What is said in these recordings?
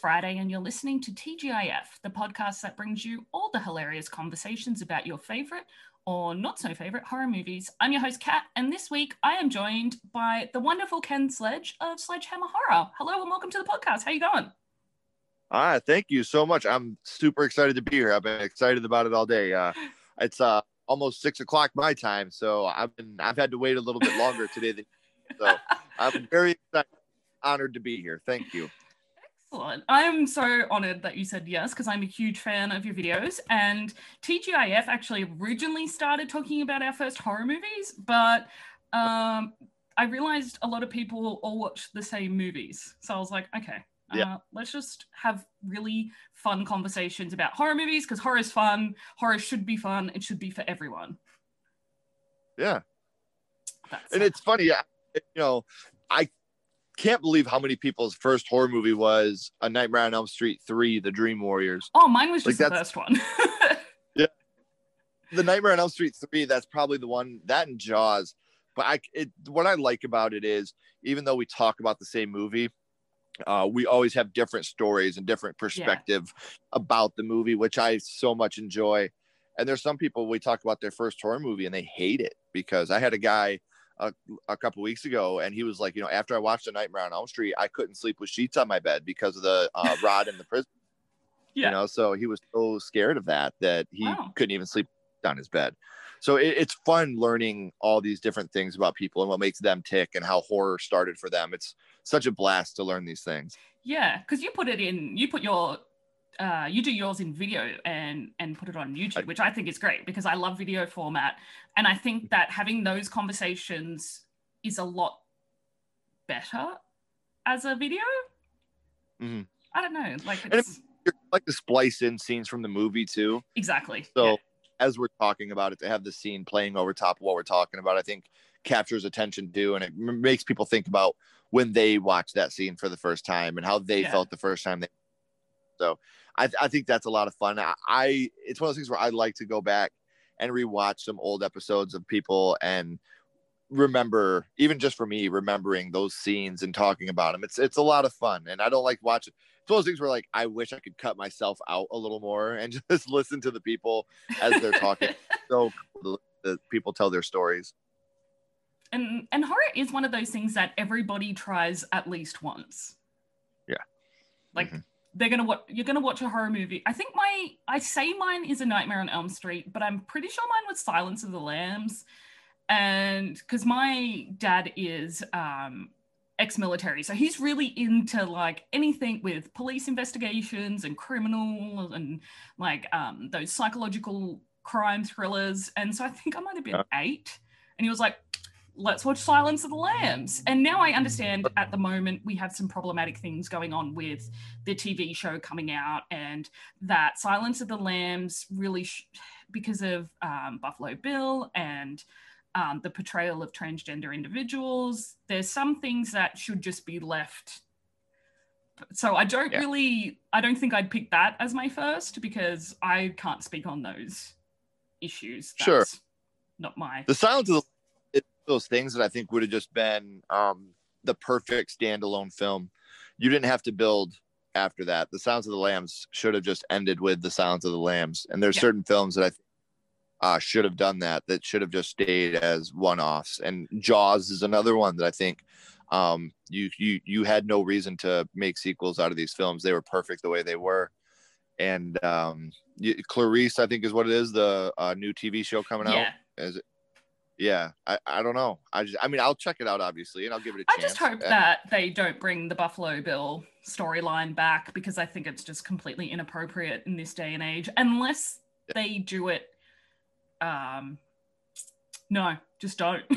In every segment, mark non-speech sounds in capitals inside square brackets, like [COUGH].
Friday, and you're listening to TGIF, the podcast that brings you all the hilarious conversations about your favorite or not so favorite horror movies. I'm your host, Kat, and this week I am joined by the wonderful Ken Sledge of Sledgehammer Horror. Hello, and welcome to the podcast. How you going? Ah, thank you so much. I'm super excited to be here. I've been excited about it all day. Uh, [LAUGHS] it's uh, almost six o'clock my time, so I've been I've had to wait a little bit longer today. Than, so [LAUGHS] I'm very excited, honored to be here. Thank you. Excellent. I'm so honored that you said yes because I'm a huge fan of your videos. And TGIF actually originally started talking about our first horror movies, but um, I realized a lot of people all watch the same movies. So I was like, okay, yeah. Uh, let's just have really fun conversations about horror movies because horror is fun. Horror should be fun. It should be for everyone. Yeah. That's and it's funny, you know, I can't believe how many people's first horror movie was A Nightmare on Elm Street 3, The Dream Warriors. Oh, mine was just like the first one. [LAUGHS] yeah. The Nightmare on Elm Street 3, that's probably the one, that and Jaws. But I, it, what I like about it is, even though we talk about the same movie, uh, we always have different stories and different perspective yeah. about the movie, which I so much enjoy. And there's some people we talk about their first horror movie and they hate it because I had a guy a, a couple weeks ago and he was like, you know, after I watched A Nightmare on Elm Street, I couldn't sleep with sheets on my bed because of the uh, [LAUGHS] rod in the prison. Yeah. You know, so he was so scared of that that he wow. couldn't even sleep on his bed. So it, it's fun learning all these different things about people and what makes them tick and how horror started for them. It's such a blast to learn these things. Yeah, because you put it in, you put your uh, you do yours in video and and put it on YouTube, which I think is great because I love video format, and I think that having those conversations is a lot better as a video. Mm-hmm. I don't know, like it's like to splice in scenes from the movie too. Exactly. So yeah. as we're talking about it, to have the scene playing over top of what we're talking about, I think captures attention too, and it makes people think about when they watched that scene for the first time and how they yeah. felt the first time they. So I, I think that's a lot of fun. I, I it's one of those things where I like to go back and rewatch some old episodes of people and remember even just for me remembering those scenes and talking about them it's it's a lot of fun and i don't like watching it's one of those things where like i wish i could cut myself out a little more [LAUGHS] and just listen to the people as they're talking [LAUGHS] so the people tell their stories and and horror is one of those things that everybody tries at least once. Yeah. Like mm-hmm. They're gonna watch you're gonna watch a horror movie. I think my I say mine is a Nightmare on Elm Street, but I'm pretty sure mine was Silence of the Lambs. And because my dad is um ex-military so he's really into like anything with police investigations and criminal and like um those psychological crime thrillers and so i think i might have been uh. eight and he was like let's watch Silence of the Lambs. And now I understand at the moment we have some problematic things going on with the TV show coming out, and that Silence of the Lambs really, sh- because of um, Buffalo Bill and um, the portrayal of transgender individuals, there's some things that should just be left. So I don't yeah. really, I don't think I'd pick that as my first because I can't speak on those issues. That's sure. Not my. The Silence of the those things that I think would have just been um, the perfect standalone film. You didn't have to build after that. The Sounds of the Lambs should have just ended with the Sounds of the Lambs. And there's yeah. certain films that I think uh, should have done that. That should have just stayed as one-offs. And Jaws is another one that I think um, you you you had no reason to make sequels out of these films. They were perfect the way they were. And um, Clarice, I think, is what it is. The uh, new TV show coming out. Yeah. Is it? Yeah I, I don't know. I just i mean i'll check it out obviously and i'll give it a chance i just hope that they don't bring the buffalo bill storyline back because i think it's just completely inappropriate in this day and age unless yeah. they do it um no just don't. [LAUGHS]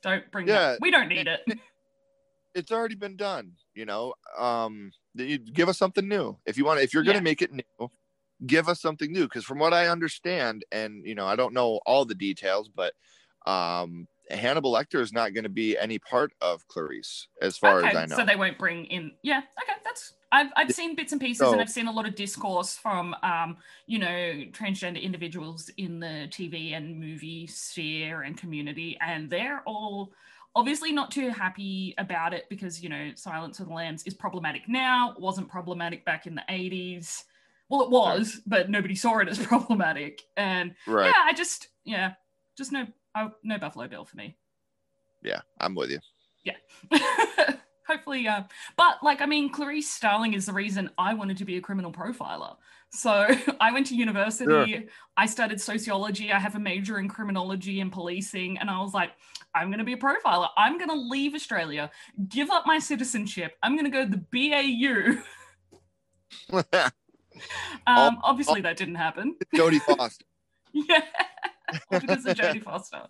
Don't bring yeah. That. we don't need it, it [LAUGHS] it's already been done you know? Um give us something new. If you want if you're gonna yeah. make it new give us something new because from what i understand and you know i don't know all the details but um, Hannibal Lecter is not going to be any part of Clarice, as far okay, as I know. So they won't bring in. Yeah, okay, that's. I've I've seen bits and pieces, so, and I've seen a lot of discourse from, um, you know, transgender individuals in the TV and movie sphere and community, and they're all obviously not too happy about it because you know Silence of the Lambs is problematic now. It wasn't problematic back in the eighties. Well, it was, right. but nobody saw it as [LAUGHS] problematic. And right. yeah, I just yeah, just no oh, no Buffalo Bill for me. Yeah, I'm with you. Yeah. [LAUGHS] Hopefully, uh, but like I mean, Clarice Starling is the reason I wanted to be a criminal profiler. So [LAUGHS] I went to university. Sure. I studied sociology. I have a major in criminology and policing. And I was like, I'm going to be a profiler. I'm going to leave Australia, give up my citizenship. I'm going to go to the BAU. [LAUGHS] um, obviously, that didn't happen. Jodie Foster. yeah, because of Jodie Foster.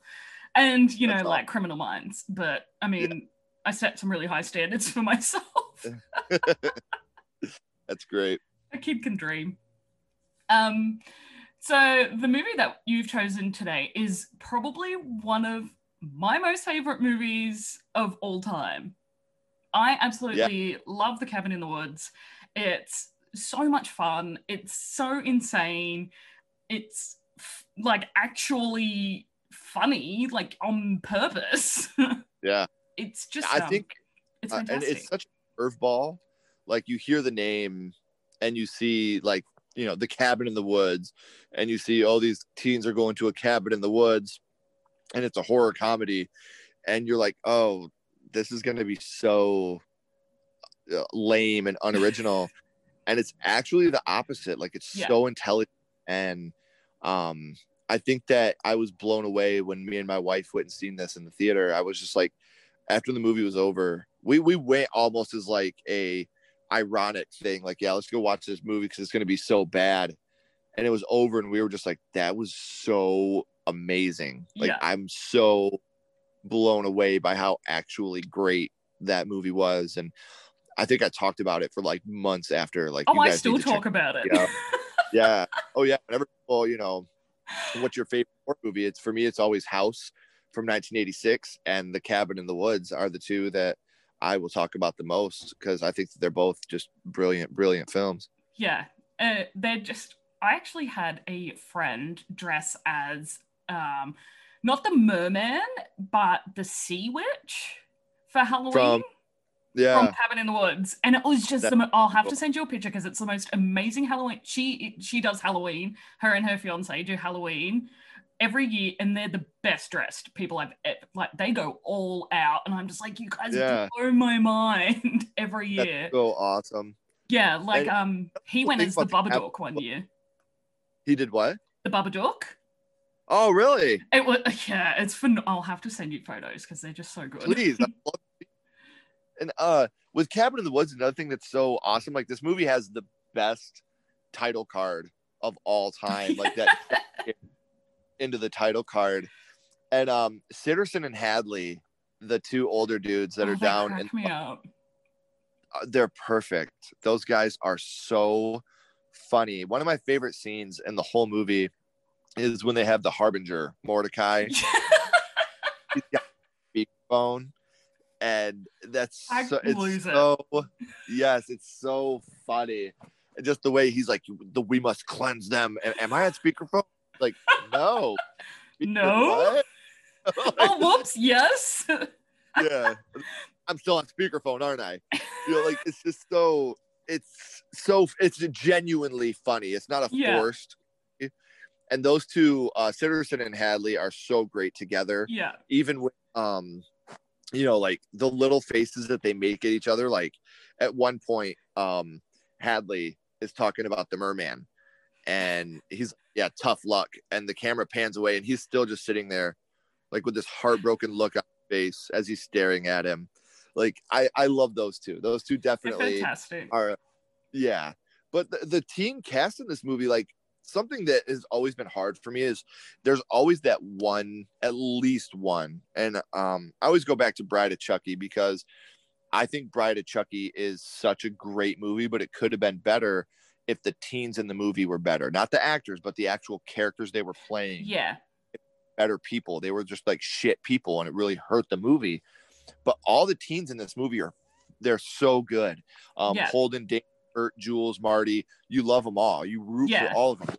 And, you know, That's like criminal minds. But I mean, yeah. I set some really high standards for myself. [LAUGHS] That's great. A kid can dream. Um, so the movie that you've chosen today is probably one of my most favorite movies of all time. I absolutely yeah. love The Cabin in the Woods. It's so much fun. It's so insane. It's f- like actually funny, like on purpose. [LAUGHS] yeah. It's just I um, think it's. Uh, and it's such a curveball. Like you hear the name and you see like you know the cabin in the woods and you see all these teens are going to a cabin in the woods and it's a horror comedy and you're like oh this is going to be so uh, lame and unoriginal [LAUGHS] and it's actually the opposite like it's yeah. so intelligent and um i think that i was blown away when me and my wife went and seen this in the theater. I was just like after the movie was over we we went almost as like a ironic thing like yeah let's go watch this movie because it's going to be so bad. And it was over and we were just like that was so amazing. Like yeah. i'm so blown away by how actually great that movie was. And i think i talked about it for like months after like oh i still talk about it [LAUGHS] yeah oh yeah whenever people you know what's your favorite horror movie it's for me it's always house from 1986 and the cabin in the woods are the two that I will talk about the most because I think they're both just brilliant, brilliant films. Yeah, uh, they're just. I actually had a friend dress as um, not the merman, but the sea witch for Halloween. From, yeah. From Cabin in the Woods, and it was just. That, the, I'll have to send you a picture because it's the most amazing Halloween. She she does Halloween. Her and her fiance do Halloween, every year and they're the best dressed people I've ever, like they go all out and I'm just like you guys yeah. blow my [LAUGHS] mind every year. That's so awesome. Yeah, like and um he went as the Babadook one year. He did what? The Babadook. Oh really? It was [LAUGHS] yeah, it's fun. I'll have to send you photos because they're just so good. Please. [LAUGHS] and uh with Cabin in the Woods, another thing that's so awesome, like this movie has the best title card of all time. Like that [LAUGHS] into the title card, and um, Sitterson and Hadley, the two older dudes that oh, are down, and uh, they're perfect. Those guys are so funny. One of my favorite scenes in the whole movie is when they have the harbinger Mordecai. [LAUGHS] He's got speakerphone, and that's so, it's so yes, it's so funny. And just the way he's like, the we must cleanse them. Am I on speakerphone? Like, no. [LAUGHS] no. oh, [LAUGHS] whoops. Yes. [LAUGHS] yeah. I'm still on speakerphone, aren't I? You know, like it's just so it's so it's genuinely funny. It's not a yeah. forced. And those two, uh Sitterson and Hadley, are so great together. Yeah. Even with um, you know, like the little faces that they make at each other. Like at one point, um, Hadley is talking about the merman and he's yeah tough luck and the camera pans away and he's still just sitting there like with this heartbroken look on his face as he's staring at him. Like i i love those two. Those two definitely are yeah. But the, the teen cast in this movie like something that has always been hard for me is there's always that one at least one and um i always go back to bride of chucky because i think bride of chucky is such a great movie but it could have been better if the teens in the movie were better, not the actors, but the actual characters they were playing. Yeah. Better people. They were just like shit people and it really hurt the movie. But all the teens in this movie are they're so good. Um yeah. Holden, Bert, Jules, Marty, you love them all. You root yeah. for all of them.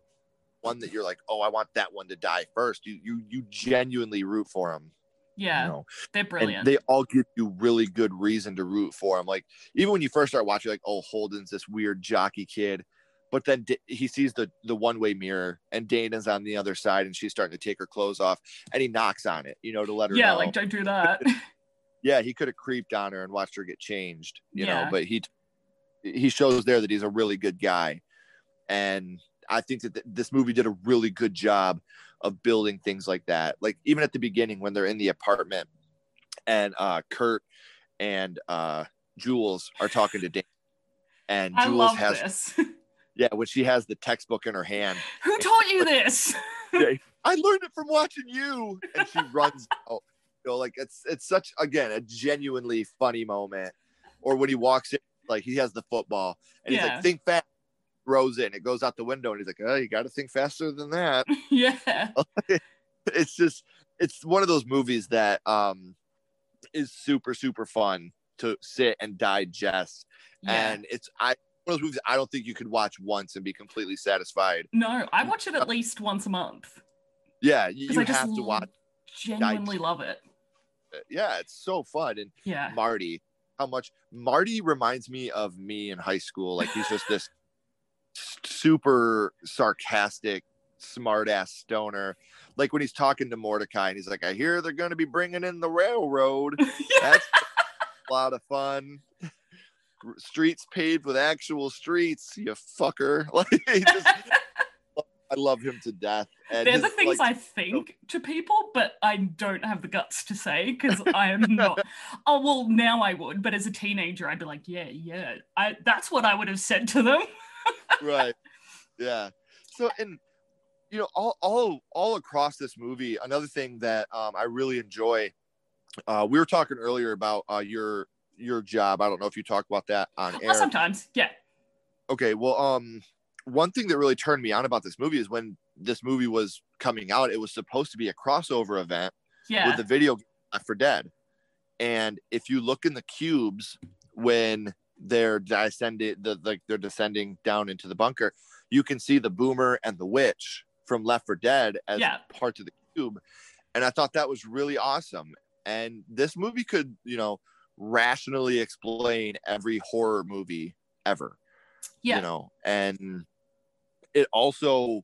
One that you're like, "Oh, I want that one to die first. You you you genuinely root for them. Yeah, you know? they're brilliant. and they all give you really good reason to root for them. Like even when you first start watching, like oh Holden's this weird jockey kid, but then he sees the the one way mirror and Dana's on the other side and she's starting to take her clothes off and he knocks on it, you know, to let her yeah, know. like don't do that. [LAUGHS] yeah, he could have creeped on her and watched her get changed, you Yeah. know, but he he shows there that he's a really good guy, and I think that th- this movie did a really good job of building things like that. Like even at the beginning when they're in the apartment, and uh, Kurt and uh, Jules are talking to Dan, and I Jules has this. [LAUGHS] yeah, when she has the textbook in her hand, Who taught you this? [LAUGHS] I learned it from watching you, and she runs [LAUGHS] out. You know, like it's it's such again a genuinely funny moment. Or when he walks in, like he has the football, and he's like, "Think fast." Throws it, and it goes out the window, and he's like, "Oh, you got to think faster than that." [LAUGHS] yeah, [LAUGHS] it's just it's one of those movies that um is super super fun to sit and digest, yeah. and it's I one of those movies I don't think you could watch once and be completely satisfied. No, I watch it at least once a month Yeah, you, you have to watch. genuinely love it. it. Yeah, it's so fun, and Yeah, Marty. How much Marty reminds me of me in high school. Like he's just this super sarcastic, smart ass stoner. Like when he's talking to Mordecai and he's like, I hear they're going to be bringing in the railroad. [LAUGHS] That's a lot of fun. Streets paved with actual streets, you fucker. [LAUGHS] Like, he just, I love him to death. And they're his, the things like, I think to people, but I don't have the guts to say because I am [LAUGHS] not. oh well, now I would, but as a teenager, I'd be like, yeah, yeah, I, that's what I would have said to them. [LAUGHS] right. Yeah. So and you know all all all across this movie another thing that um i really enjoy uh we were talking earlier about uh your your job. I don't know if you talked about that on Well, air. sometimes, yeah, okay. Well um one thing that really turned me on about this movie is when this movie was coming out it was supposed to be a crossover event yeah, with the video Left 4 Dead. And if you look in the cubes when they're descending, the like they're descending down into the bunker, you can see the boomer and the witch from Left 4 Dead as Yeah. parts of the cube. And I thought that was really awesome. And this movie could, you know, rationally explain every horror movie ever. yeah, You know, and it also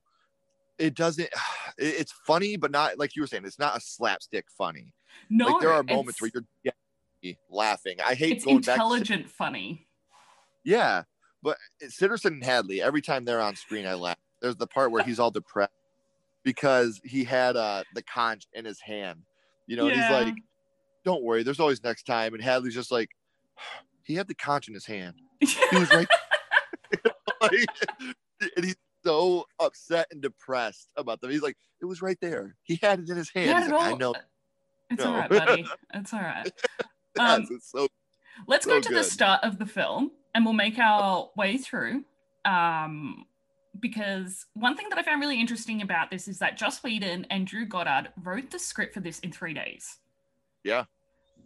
it doesn't [SIGHS] it- it's funny but not like you were saying it's not a slapstick funny no, like there are moments where you're laughing. I hate it's going back. Intelligent, funny. yeah, but Sitterson and Hadley. Every time they're on screen, I laugh. There's the part where he's all depressed because he had uh the conch in his hand. You know, and Yeah. he's like, "Don't worry, there's always next time." And Hadley's just like, [SIGHS] "He had the conch in his hand. He was right." [LAUGHS] [LAUGHS] Like, and so upset and depressed about them. He's like, "It was right there. He had it in his hand." Like, I know. It's No. all right, buddy. It's all right. [LAUGHS] Yes, Um, it's so Let's So go to the start of the film and we'll make our way through. Um, because one thing that I found really interesting about this is that Joss Whedon and Drew Goddard wrote the script for this in three days. Yeah.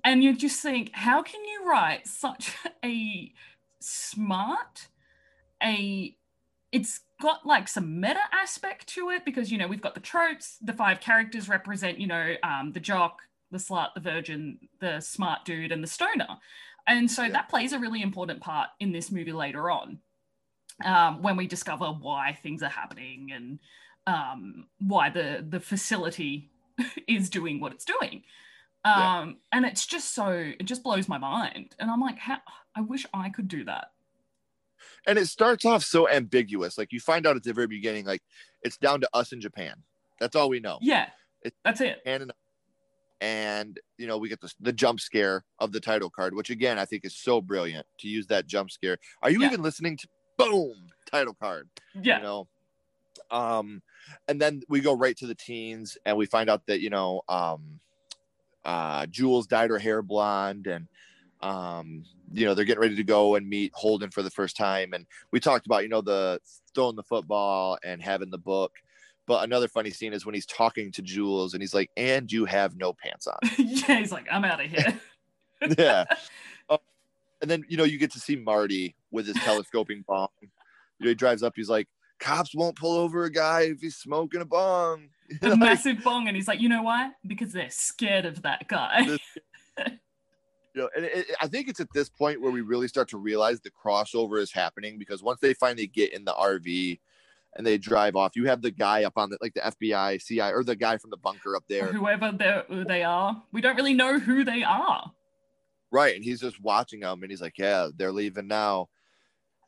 And you just think, how can you write such [LAUGHS] a smart, a it's got like some meta aspect to it because you know we've got the tropes the five characters represent you know um, the jock the slut the virgin the smart dude and the stoner and so Yeah. that plays a really important part in this movie later on um, when we discover why things are happening and um, why the the facility [LAUGHS] is doing what it's doing um, Yeah. and it's just so it just blows my mind and i'm like how i wish i could do that and it starts off so ambiguous. Like you find out at the very beginning, like it's down to us in Japan. That's all we know. yeah It- that's it And and you know we get the the jump scare of the title card, which again I think is so brilliant to use that jump scare. Are you Yeah. even listening to boom title card? yeah You know, um, and then we go right to the teens, and we find out that you know, um, uh, Jules dyed her hair blonde, and um, you know they're getting ready to go and meet Holden for the first time, and we talked about you know the throwing the football and having the book. But another funny scene is when he's talking to Jules, and he's like, "And you have no pants on." [LAUGHS] yeah he's like i'm out of here [LAUGHS] yeah. Uh, [LAUGHS] and then you know you get to see Marty with his telescoping bomb. You know, he drives up. He's like, cops won't pull over a guy if he's smoking a bong. A Like, massive bong, and he's like, you know why? Because they're scared of that guy. You know, and it, I think it's at this point where we really start to realize the crossover is happening because once they finally get in the RV and they drive off, you have the guy up on the like the FBI, CI, or the guy from the bunker up there, Whoever they are, we don't really know who they are. right? And he's just watching them, and he's like, "Yeah, they're leaving now."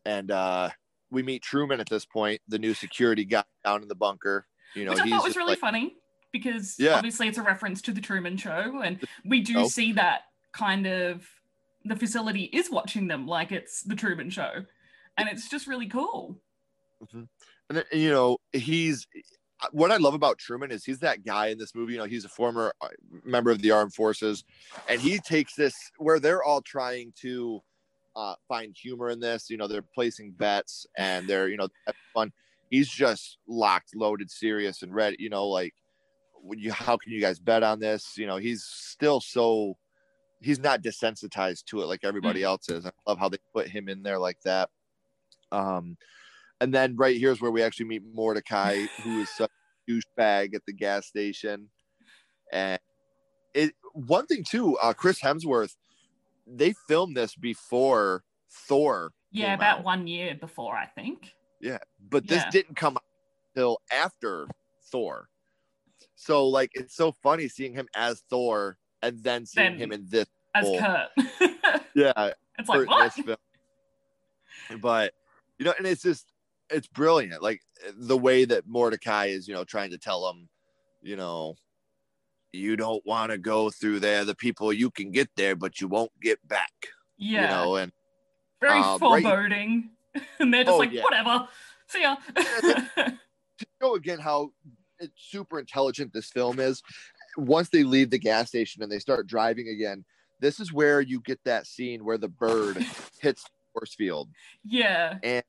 And uh we meet Truman at this point, the new security guy down in the bunker. You know, which I he's thought was really like, funny because Yeah. obviously it's a reference to the Truman Show, and we do Oh. see that kind of the facility is watching them like it's the Truman Show, and it's just really cool. and then, you know he's what I love about Truman is he's that guy in this movie. You know, he's a former uh, member of the armed forces, and he takes this where they're all trying to uh, find humor in this. You know, they're placing bets and they're you know fun. He's just locked, loaded, serious, and ready. You know, like when you how can you guys bet on this? You know, he's still so he's not desensitized to it like everybody else is. I love how they put him in there like that. Um, and then right here's where we actually meet Mordecai, who is [LAUGHS] such a douchebag at the gas station. And it one thing too, uh, Chris Hemsworth, they filmed this before Thor, Yeah, about out. one year before, I think. Yeah, but this Yeah. didn't come until after Thor. So like it's so funny seeing him as Thor and then seeing Then- him in this. As Cool. Kurt, [LAUGHS] Yeah, it's like what? But you know, and it's just it's brilliant. Like the way that Mordecai is, you know, trying to tell him, you know, you don't want to go through there. The people you can get there, but you won't get back. Yeah, You know, and very um, right- foreboding, [LAUGHS] and they're just Oh, like, yeah. whatever. See ya. to [LAUGHS] show again how it's super intelligent this film is. Once they leave the gas station and they start driving again, this is where you get that scene where the bird hits the force field. yeah, And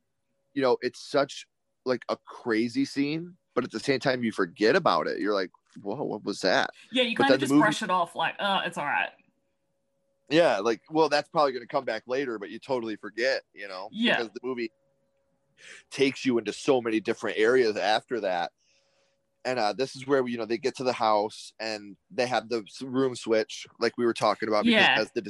you know, it's such like a crazy scene, but at the same time, you forget about it. You're like, whoa, what was that? yeah. You kind of just movie- brush it off, like, oh, it's all right. Yeah, like, well, that's probably going to come back later, but you totally forget, you know, Yeah. because the movie takes you into so many different areas after that. And uh, this is where you know they get to the house and they have the room switch, like we were talking about, because Yeah. as the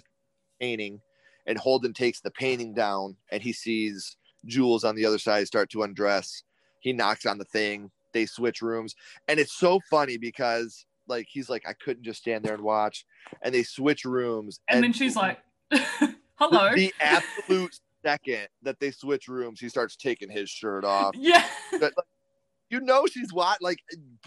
painting, and Holden takes the painting down and he sees Jules on the other side start to undress. He knocks on the thing. They switch rooms, and it's so funny because like he's like, I couldn't just stand there and watch, and they switch rooms, And, then she's like, [LAUGHS] hello. the, the [LAUGHS] absolute second that they switch rooms, he starts taking his shirt off. yeah. But, like, you know she's what? Like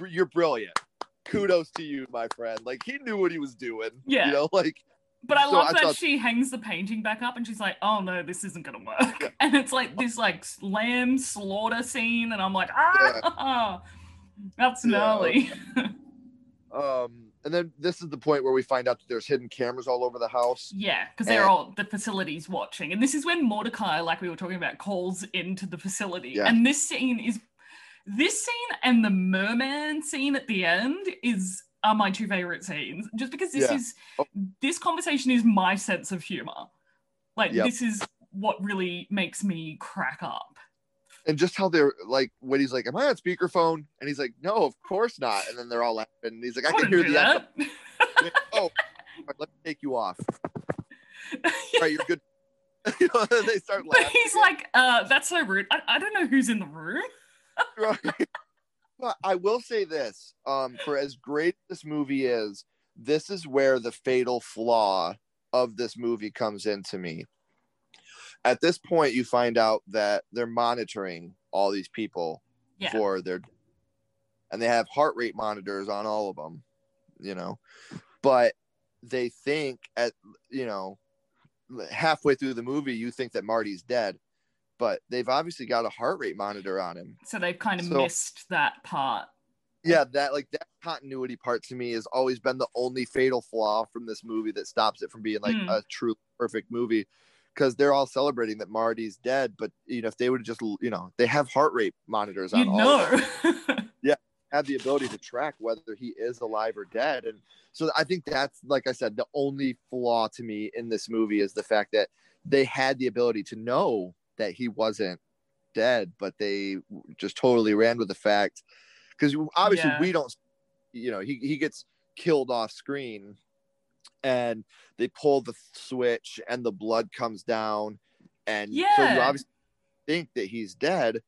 you're brilliant. Kudos to you, my friend. Like he knew what he was doing. Yeah. You know, like But I So love I that thought- she hangs the painting back up and she's like, oh no, this isn't gonna work. Yeah. [LAUGHS] And it's like this like lamb slaughter scene, and I'm like, ah [LAUGHS] that's Yeah. gnarly. [LAUGHS] um and then this is the point where we find out that there's hidden cameras all over the house. yeah, because they're all the facilities watching. And this is when Mordecai, like we were talking about, calls into the facility. Yeah. And this scene is this scene and the merman scene at the end is are my two favorite scenes. Just because this Yeah. is Oh. this conversation is my sense of humor. Like Yep. this is what really makes me crack up. And just how they're like when he's like, Am I on speakerphone? And he's like, No, of course not. And then they're all laughing. And he's like, I, can hear the that. [LAUGHS] oh, right, let me take you off. [LAUGHS] All right, you're good. [LAUGHS] You know, they start laughing. but he's like, uh, that's so rude. I, I don't know who's in the room. [LAUGHS] Right. But I will say this: um, for as great this movie is, this is where the fatal flaw of this movie comes into me. At this point, you find out that they're monitoring all these people Yeah. for their, and they have heart rate monitors on all of them, you know, but they think at you know halfway through the movie you think that Marty's dead, but they've obviously got a heart rate monitor on him So they've kind of So- missed that part. yeah that like that continuity part to me has always been the only fatal flaw from this movie that stops it from being like Hmm. a true perfect movie because they're all celebrating that marty's dead but you know if they would have just you know they have heart rate monitors on You all [LAUGHS] yeah, have the ability to track whether he is alive or dead and so i think that's like i said the only flaw to me in this movie is the fact that they had the ability to know that he wasn't dead, but they just totally ran with the fact because obviously Yeah. we don't, you know, he he gets killed off screen, and they pull the switch and the blood comes down, and so you obviously think that he's dead.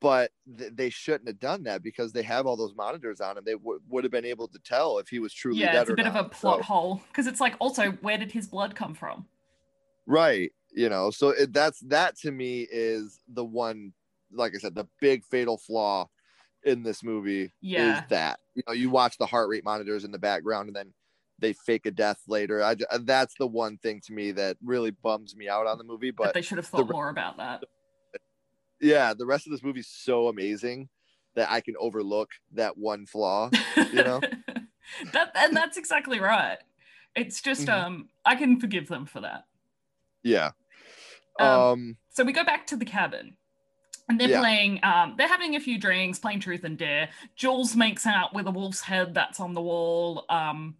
But th- they shouldn't have done that because they have all those monitors on him. They w- would have been able to tell if he was truly yeah, dead it's a or bit not. of a plot So- hole because it's like also where did his blood come from? right you know so it, that's that to me is the one like i said the big fatal flaw in this movie Yeah. is that you know you watch the heart rate monitors in the background and then they fake a death later I, that's the one thing to me that really bums me out on the movie But but they should have thought re- more about that. yeah the rest of this movie's so amazing that i can overlook that one flaw you know [LAUGHS] that and that's exactly right. It's just Mhm. um I can forgive them for that. yeah Um, um So we go back to the cabin. And they're Yeah. playing, um, they're having a few drinks, playing truth and dare. Jules makes out with a wolf's head that's on the wall, um,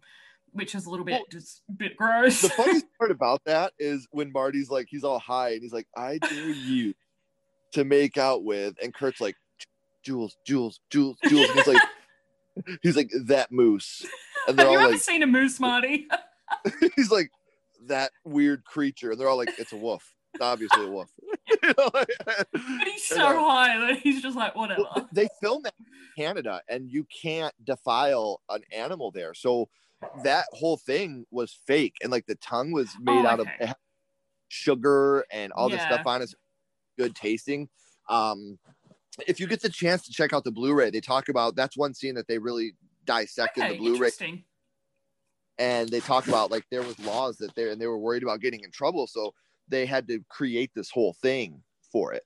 which is a little bit Well, just bit gross. the funniest [LAUGHS] part about that is when Marty's like, he's all high and he's like, I dare you to make out with, and Kurt's like, Jules, Jules, Jules, Jules. And he's like, [LAUGHS] he's like that moose, and they're Have you ever like, seen a moose, Marty? [LAUGHS] he's like that weird creature, and they're all like, it's a wolf. It's obviously a wolf. [LAUGHS] You know, like- But he's I so know. high that he's just like, whatever. Well, they film that in Canada, and you can't defile an animal there. So that whole thing was fake, and like the tongue was made Oh, out of okay. it had sugar and all this stuff on it. Good tasting. Um, if you get the chance to check out the Blu-ray, they talk about that's one scene that they really dissected Okay, the Blu-ray, interesting. and they talk about like there was laws that they and they were worried about getting in trouble, so they had to create this whole thing for it.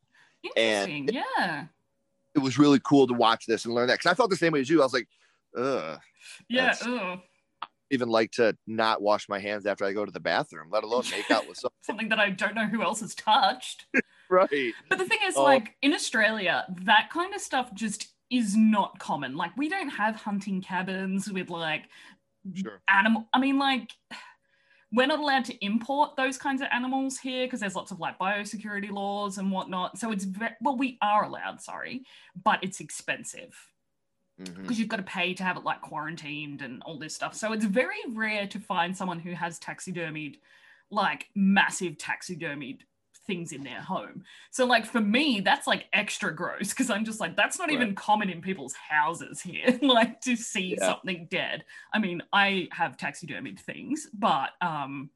And- Interesting, yeah. It was really cool to watch this and learn that because I felt the same way as you. I was like, ugh. Yeah, ugh. even like to not wash my hands after I go to the bathroom, let alone make out with [LAUGHS] someone. something that I don't know who else has touched. [LAUGHS] Right. But the thing is, Oh. like in Australia, that kind of stuff just is not common. Like we don't have hunting cabins with like Sure. animal. I mean, like we're not allowed to import those kinds of animals here because there's lots of like biosecurity laws and whatnot. So it's very well, we are allowed, sorry, but it's expensive mm-hmm. because you've got to pay to have it like quarantined and all this stuff. So it's very rare to find someone who has taxidermied, like massive taxidermied things in their home. So like for me, that's like extra gross because I'm just like that's not even common in people's houses here. [LAUGHS] like to see Yeah. something dead. I mean, I have taxidermied things, but um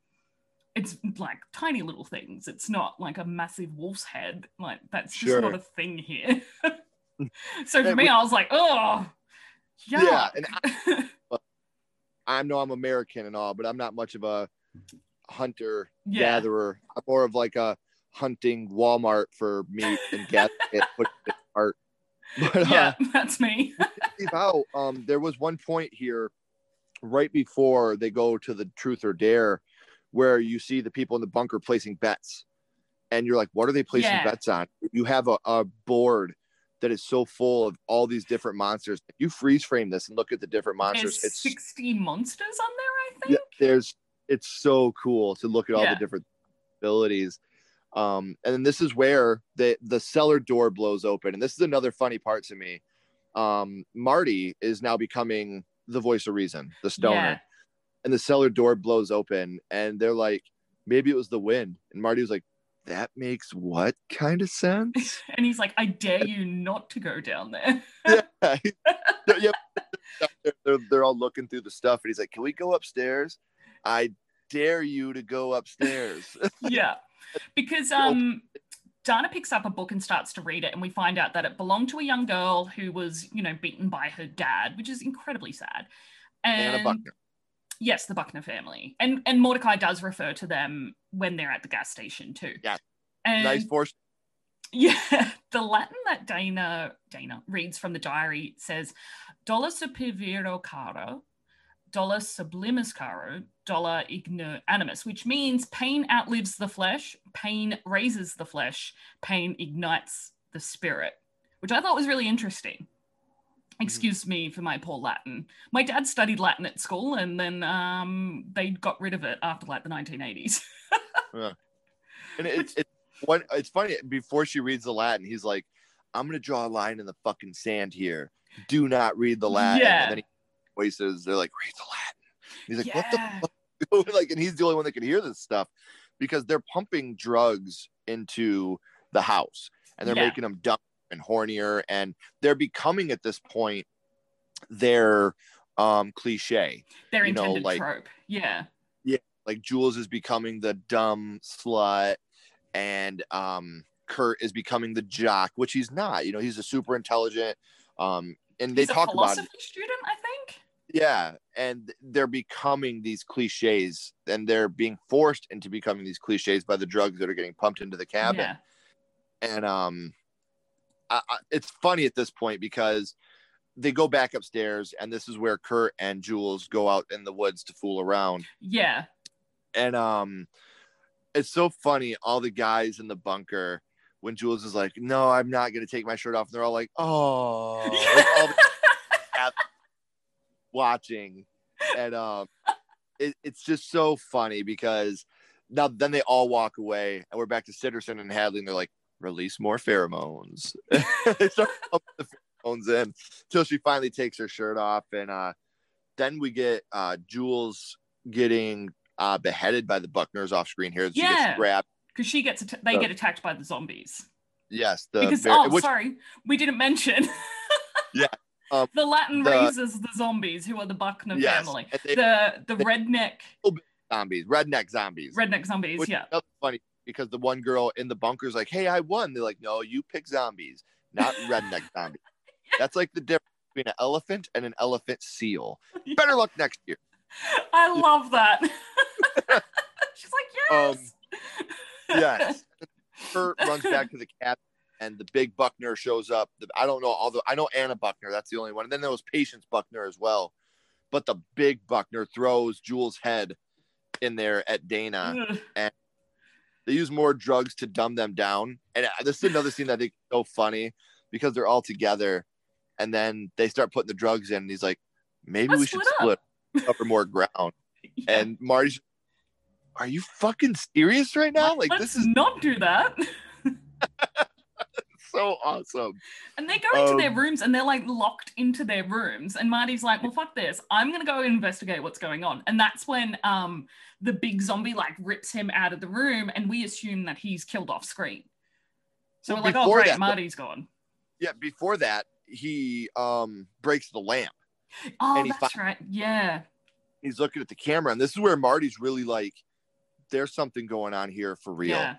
it's like tiny little things. It's not like a massive wolf's head. Like that's just Sure. not a thing here. [LAUGHS] so for me, I was like, oh, Yeah, and yuck." [LAUGHS] I know I'm American and all, but I'm not much of a hunter Yeah. gatherer. I'm more of like a hunting Walmart for meat and gather [LAUGHS] it, put it in a cart. But uh, yeah, that's me. leave out, um, there was one point here right before they go to the truth or dare where you see the people in the bunker placing bets. And you're like, what are they placing Yeah. bets on? You have a, a board that is so full of all these different monsters. You freeze frame this and look at the different monsters. There's It's 60 monsters on there, I think yeah, there's it's so cool to look at all Yeah. the different abilities. Um, and then this is where the the cellar door blows open, and this is another funny part to me. Um, Marty is now becoming the voice of reason, the stoner, Yeah. and the cellar door blows open, and they're like, maybe it was the wind, and Marty was like, that makes what kind of sense? [LAUGHS] And he's like, I dare you not to go down there. [LAUGHS] yeah, [LAUGHS] yep. They're, they're, they're all looking through the stuff, and he's like, "Can we go upstairs? I dare you to go upstairs." yeah. Because um Dana picks up a book and starts to read it, and we find out that it belonged to a young girl who was, you know, beaten by her dad, which is incredibly sad. And Buckner. yes, the Buckner family. And and Mordecai does refer to them when they're at the gas station too. Yeah. And nice force. Yeah, [LAUGHS] the Latin that Dana Dana reads from the diary says "Dolus superviro caro, dolus sublimis caro, dolor igno animus," which means pain outlives the flesh, pain raises the flesh, pain ignites the spirit, which I thought was really interesting. Excuse me for my poor Latin. My dad studied Latin at school, and then um, they got rid of it after like the 1980s. [LAUGHS] And it, it, when it's funny before she reads the Latin, he's like, "I'm gonna draw a line in the fucking sand here. Do not read the Latin." Yeah. And then he voices, they're like, "Read the Latin." He's like, Yeah. "What the fuck?" [LAUGHS] like, and he's the only one that can hear this stuff because they're pumping drugs into the house and they're Yeah. making them dumb and hornier, and they're becoming at this point their um cliche. Their you know, intended like- trope. Yeah. Yeah. Like Jules is becoming the dumb slut and um Kurt is becoming the jock, which he's not. You know, he's a super intelligent um and they He's a talk about philosophy student, I think. Yeah, and they're becoming these cliches and they're being forced into becoming these cliches by the drugs that are getting pumped into the cabin. Yeah. And um I, I, it's funny at this point because they go back upstairs and this is where Kurt and Jules go out in the woods to fool around Yeah. and um it's so funny all the guys in the bunker when jules is like no i'm not gonna take my shirt off and they're all like oh like, all the cats [LAUGHS] watching and um it, it's just so funny because now then they all walk away and we're back to Sitterson and Hadley and they're like release more pheromones [LAUGHS] they start pumping the pheromones in until she finally takes her shirt off and uh then we get uh Jules getting uh beheaded by the Buckners off screen here. She Yeah. gets grabbed. Because she gets att- they So- get attacked by the zombies. Yes, the because bear- oh which- sorry, we didn't mention. [LAUGHS] Yeah, um, the Latin the- raises the zombies who are the Buckner yes, family. they- The the they- redneck zombies, redneck zombies. redneck zombies, Which yeah. is funny because the one girl in the bunker is like, "Hey, I won." They're like, "No, you pick zombies, not [LAUGHS] redneck zombies." That's like the difference between an elephant and an elephant seal. [LAUGHS] Better luck next year. I love that. [LAUGHS] She's like, yes. Yes. Kurt runs back to the cabin, and the big Buckner shows up. I don't know, although I know Anna Buckner, that's the only one. And then there was Patience Buckner as well. But the big Buckner throws Jules' head in there at Dana. and They use more drugs to dumb them down. And this is another scene that I think is so funny because they're all together, and then they start putting the drugs in. And he's like, "Maybe Let's we should split split, cover more ground." [LAUGHS] Yeah. And Marty's, "Are you fucking serious right now? Like Let's this is not do that. [LAUGHS] so awesome." And they go into their Um, rooms and they're like locked into their rooms. And Marty's like, well, fuck this. I'm going to go investigate what's going on. And that's when um, the big zombie like rips him out of the room and we assume that he's killed off screen. So we're like, oh great, that, Marty's gone. Yeah, before that, he um breaks the lamp. Oh, that's right. Yeah. He's looking at the camera, and this is where Marty's really like, "There's something going on here for real. Yeah.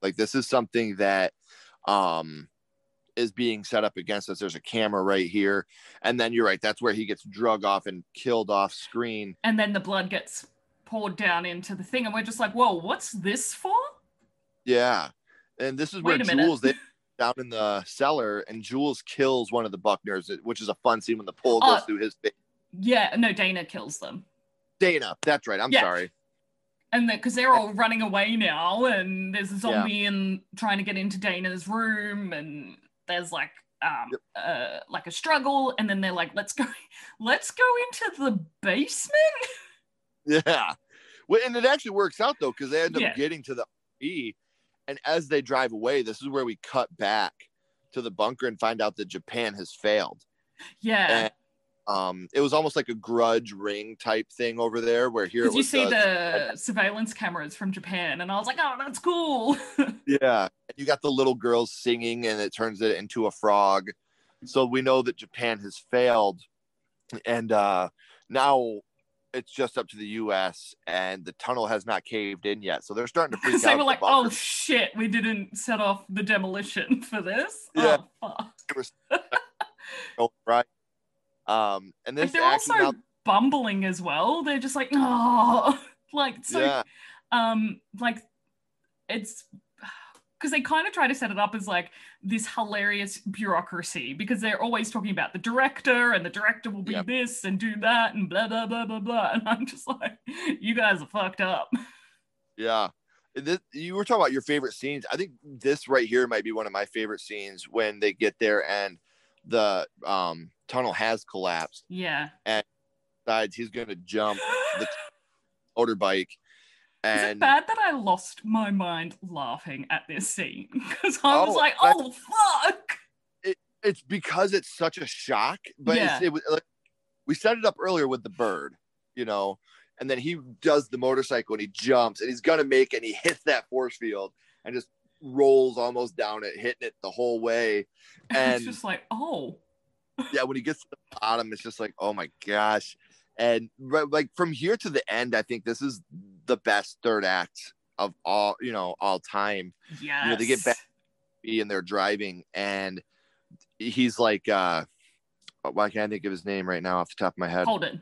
Like this is something that um is being set up against us. There's a camera right here, and then you're right. That's where he gets drug off and killed off screen. And then the blood gets poured down into the thing. And we're just like, whoa, what's this for? Yeah, and this is where Wait minute. Jules they [LAUGHS] down in the cellar, and Jules kills one of the Buckners, which is a fun scene when the pole goes Oh. through his face. Yeah. No, Dana kills them. Dana, that's right. I'm Yeah. sorry. And because they're all running away now, and there's a zombie and trying to get into Dana's room, and there's like um uh like a struggle, and then they're like, let's go, [LAUGHS] let's go into the basement. [LAUGHS] Yeah. Well, and it actually works out though, because they end up Yeah. getting to the E, and as they drive away, this is where we cut back to the bunker and find out that Japan has failed. Yeah, And um, it was almost like a grudge ring type thing over there, where here it you see the surveillance cameras from Japan, and I was like, oh, that's cool. [LAUGHS] yeah, and you got the little girls singing, and it turns it into a frog. So we know that Japan has failed, and uh, now it's just up to the U.S. and the tunnel has not caved in yet. So they're starting to [LAUGHS] freak Because out. were like, oh shit, we didn't set off the demolition [LAUGHS] for this. Yeah. Oh, fuck. Right. Um, and Like they're also bumbling as well. They're just like, oh, [LAUGHS] like so. yeah, um like it's because they kind of try to set it up as like this hilarious bureaucracy because they're always talking about the director and the director will be Yep. this and do that and blah blah blah blah blah and i'm just like [LAUGHS] you guys are fucked up yeah. This, you were talking about your favorite scenes. I think this right here might be one of my favorite scenes when they get there and the um, tunnel has collapsed. yeah And Decides he's going to jump [GASPS] the motorbike, Is it And bad that I lost my mind laughing at this scene? [LAUGHS] Because I was Oh, like, oh, fuck. it's because it's such a shock. But Yeah. it's, it was like, we set it up earlier with the bird, you know, and then he does the motorcycle and he jumps and he's gonna make it and he hits that force field and just rolls almost down it, hitting it the whole way. [LAUGHS] And it's just like, oh. [LAUGHS] yeah, when he gets to the bottom, it's just like, oh my gosh. And right, like from here to the end, I think this is the best third act of all, you know, all time. Yes. know, they get back- And they're driving, and he's like, uh, why can't I think of his name right now off the top of my head? Holden.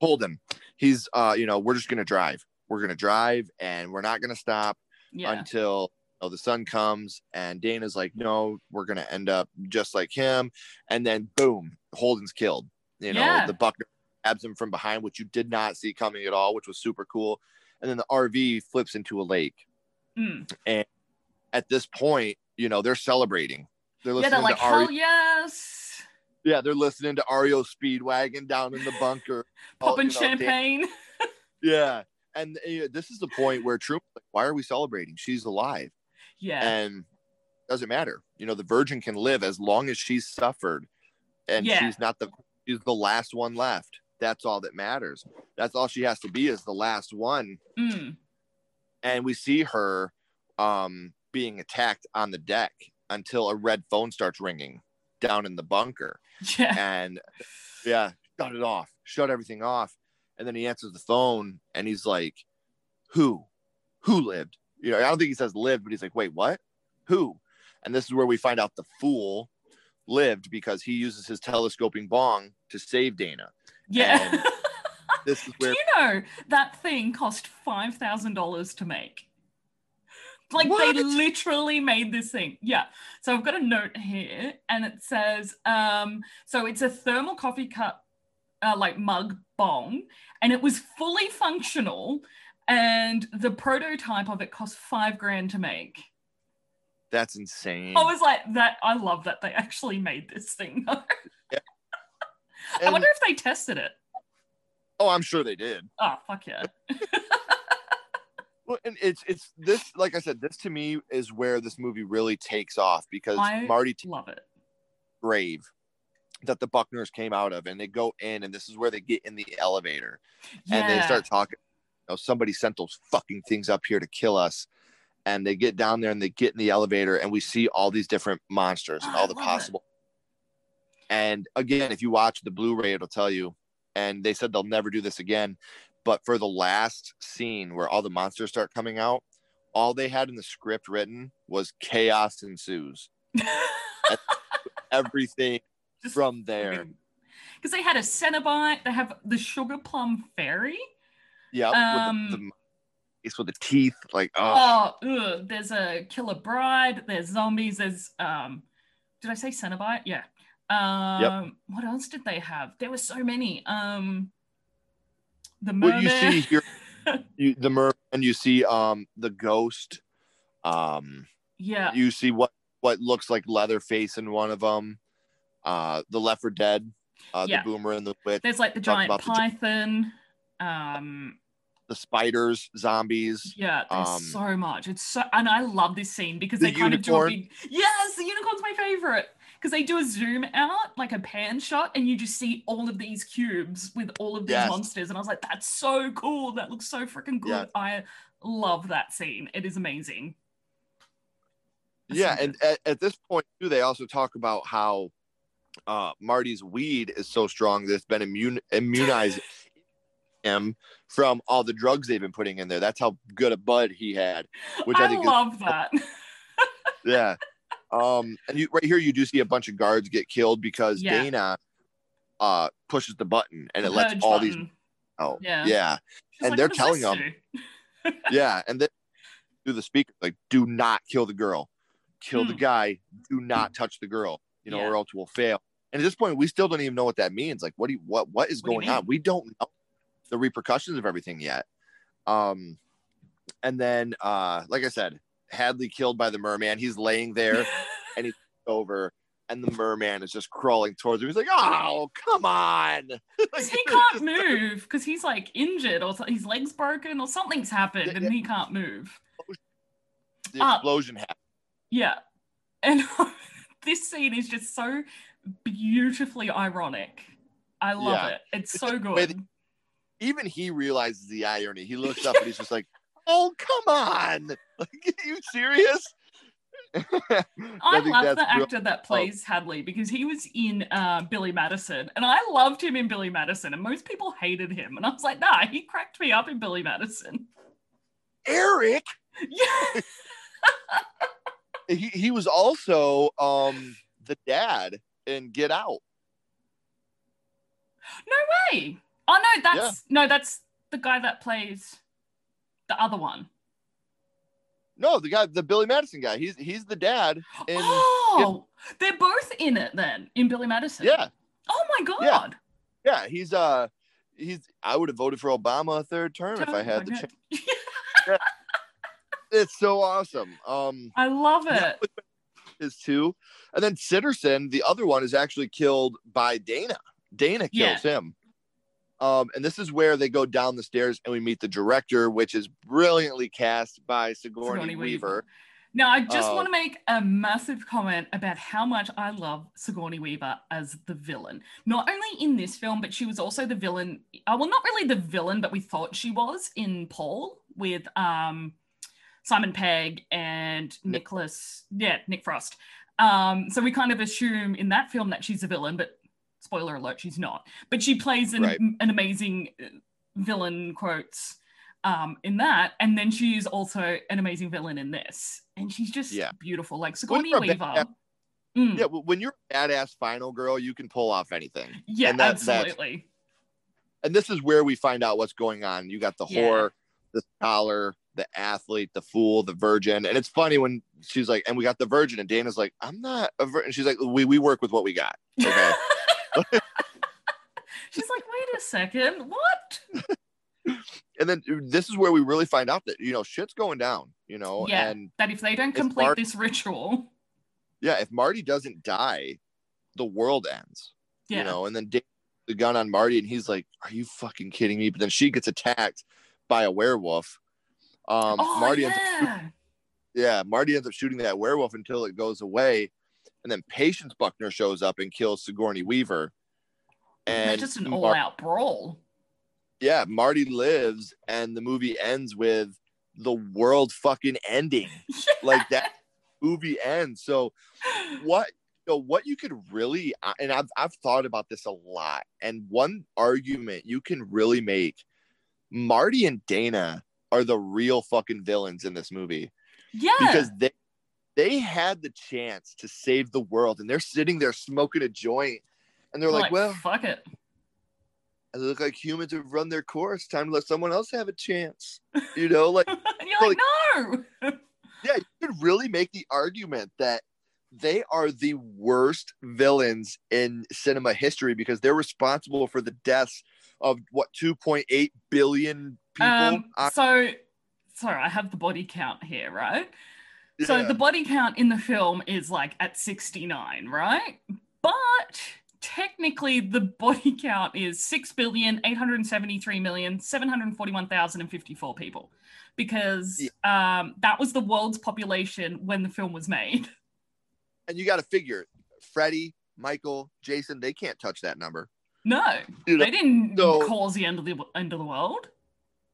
Holden. He's, uh, you know, we're just gonna drive. We're gonna drive, and we're not gonna stop Yeah. until you know, the sun comes. And Dana's like, no, we're gonna end up just like him. And then boom, Holden's killed. You know, Yeah. the Buckner grabs him from behind, which you did not see coming at all, which was super cool. And then the RV flips into a lake. Mm. At this point, you know, they're celebrating. They're Yeah, listening they're like, to Ari- hell yes. yeah, they're listening to REO Speedwagon down in the bunker. [LAUGHS] Popping you know, Dan- champagne. [LAUGHS] yeah. And uh, this is the point where Truman's like, why are we celebrating? She's alive. Yeah. and doesn't matter you know the virgin can live as long as she's suffered and Yeah. she's not the she's the last one left that's all that matters that's all she has to be is the last one Mm. and we see her um being attacked on the deck until a red phone starts ringing down in the bunker Yeah. and yeah shut it off shut everything off and then he answers the phone and he's like who who lived you know i don't think he says lived but he's like wait what who and this is where we find out the fool lived because he uses his telescoping bong to save dana Yeah. [LAUGHS] this is Do where you know that thing cost five thousand dollars to make? Like What? they literally made this thing. Yeah. So I've got a note here, and it says, um, so it's a thermal coffee cup, uh, like mug bong, and it was fully functional, and the prototype of it cost five grand to make. that's insane I was like, that. I love that they actually made this thing. [LAUGHS] I wonder if they tested it. oh i'm sure they did Oh fuck yeah! well and it's it's this like i said this to me is where this movie really takes off because I- marty Love it. grave that the Buckners came out of, and they go in, and this is where they get in the elevator, and they start talking. Know, somebody sent those fucking things up here to kill us, and they get down there and they get in the elevator, and we see all these different monsters and Oh, all the it. possible. And again, if you watch the Blu-ray, it'll tell you. And they said they'll never do this again, but for the last scene where all the monsters start coming out, all they had in the script written was chaos ensues. [LAUGHS] Everything Just from there. because they had a Cenobite, they have the Sugar Plum Fairy. Yeah, Um, with the, the it's with the teeth, like oh, Oh, ugh, there's a Killer Bride. There's zombies. There's um, did I say Cenobite? Yeah. Um, what else did they have? There were so many. Um, the mermaid. you see here, [LAUGHS] you, the mer, and you see um the ghost, um, yeah. you see what what looks like Leatherface in one of them, uh, the Left 4 Dead, uh, Yeah. the Boomer and the Witch, There's like the giant about the python. Um, the spiders, zombies. yeah, there's Um, so much. It's so, and I love this scene because The they kind of do a big. Yes, the unicorn's my favorite because they do a zoom out, like a pan shot, and you just see all of these cubes with all of these Yes. monsters, and I was like, that's so cool. That looks so freaking good. Yeah. I love that scene. It is amazing. That's yeah, so and at, at this point too, they also talk about how uh, Marty's weed is so strong that it's been immune immunized [LAUGHS] him from all the drugs they've been putting in there. That's how good a bud he had. Which I I, think is- love that. [LAUGHS] Yeah. Um, and you right here you do see a bunch of guards get killed because Yeah. Dana uh pushes the button and it The lets all these button. out. Yeah. Yeah. And like, they're telling them- [LAUGHS] Yeah. And then through the speaker, like, do not kill the girl. Kill the Hmm. guy. Do not touch the girl, you know, Yeah. or else we'll fail. And at this point, we still don't even know what that means. Like, what do you what what is What going on? We don't know the repercussions of everything yet. Um and then uh like I said, Hadley killed by the merman. He's laying there [LAUGHS] and he's over and the merman is just crawling towards him. He's like, "Oh, come on!" [LAUGHS] like, he [LAUGHS] can't move because he's like injured or his legs broken or something's happened Yeah, and yeah. he can't move. The Ah. explosion happened. Yeah. And this scene is just so beautifully ironic. I love Yeah. it. It's It's so just the way good. Even he realizes the irony. He looks up and he's just like, [LAUGHS] "Oh, come on! [LAUGHS] Like, are you serious?" [LAUGHS] I, think love the real- actor that plays Hadley because he was in uh, Billy Madison, and I loved him in Billy Madison, and most people hated him, and I was like, nah, he cracked me up in Billy Madison. Eric. Yeah, He he was also um the dad in Get Out. no way. Oh no, that's no, that's the guy that plays the other one. No, the guy, the Billy Madison guy. He's he's the dad. In, oh, they're both in it then in Billy Madison. yeah, Oh my god. yeah. yeah He's uh, he's. I would have voted for Obama a third term if I had the [LAUGHS] chance. It's so awesome. Um, I love Yeah, it. is two, and then Sitterson, the other one, is actually killed by Dana. Dana Yeah. kills him. Um, and this is where they go down the stairs and we meet the director, which is brilliantly cast by Sigourney, Sigourney Weaver. Now, I just Uh, want to make a massive comment about how much I love Sigourney Weaver as the villain. Not only in this film, but she was also the villain. Uh, well, not really the villain, but we thought she was in Paul with um, Simon Pegg and Nicholas, yeah, Nick Frost. Um, so we kind of assume in that film that she's a villain, but spoiler alert, she's not. But she plays an, Right. an amazing uh, villain, quotes, um, in that. And then she is also an amazing villain in this. And she's just Yeah. beautiful. Like Sigourney Weaver. bad- Mm, Yeah, when you're a badass final girl, you can pull off anything. yeah, and that- that's- absolutely. And this is where we find out what's going on. You got the Yeah. whore, the scholar, the athlete, the fool, the virgin. And it's funny when she's like, and we got the virgin, and Dana's like, I'm not a virgin. She's like, we, we work with what we got. Okay. [LAUGHS] [LAUGHS] She's like, wait a second, what? [LAUGHS] and then uh, this is where we really find out that, you know, shit's going down, you know, yeah, and that if they don't complete this ritual, yeah, if Marty doesn't die, the world ends. yeah, You know, and then Dave the gun on Marty, and he's like, "Are you fucking kidding me?" But then she gets attacked by a werewolf. Um, oh Marty ends up, yeah, yeah, Marty ends up shooting that werewolf until it goes away, and then Patience Buckner shows up and kills Sigourney Weaver. And just an Mar- all-out brawl. yeah, Marty lives, and the movie ends with the world fucking ending. [LAUGHS] Like that movie ends. So what you know, what you could really and I've I've thought about this a lot. And one argument you can really make Marty and Dana are the real fucking villains in this movie Yeah, because they they had the chance to save the world and they're sitting there smoking a joint and they're like, well, fuck it. it look like humans have run their course. Time to let someone else have a chance. You know, like [LAUGHS] and you're like, no. [LAUGHS] yeah, you could really make the argument that they are the worst villains in cinema history because they're responsible for the deaths of what 2.8 billion people. Um, I- so, sorry, I have the body count here, right? So the body count in the film is like at 69, right? But technically the body [LAUGHS] count is 6,873,741,054 people because um, that was the world's population when the film was made. [LAUGHS] and you got to figure Freddie, Michael, Jason, they can't touch that number. No, You know, they didn't so- cause the end of the end of the world.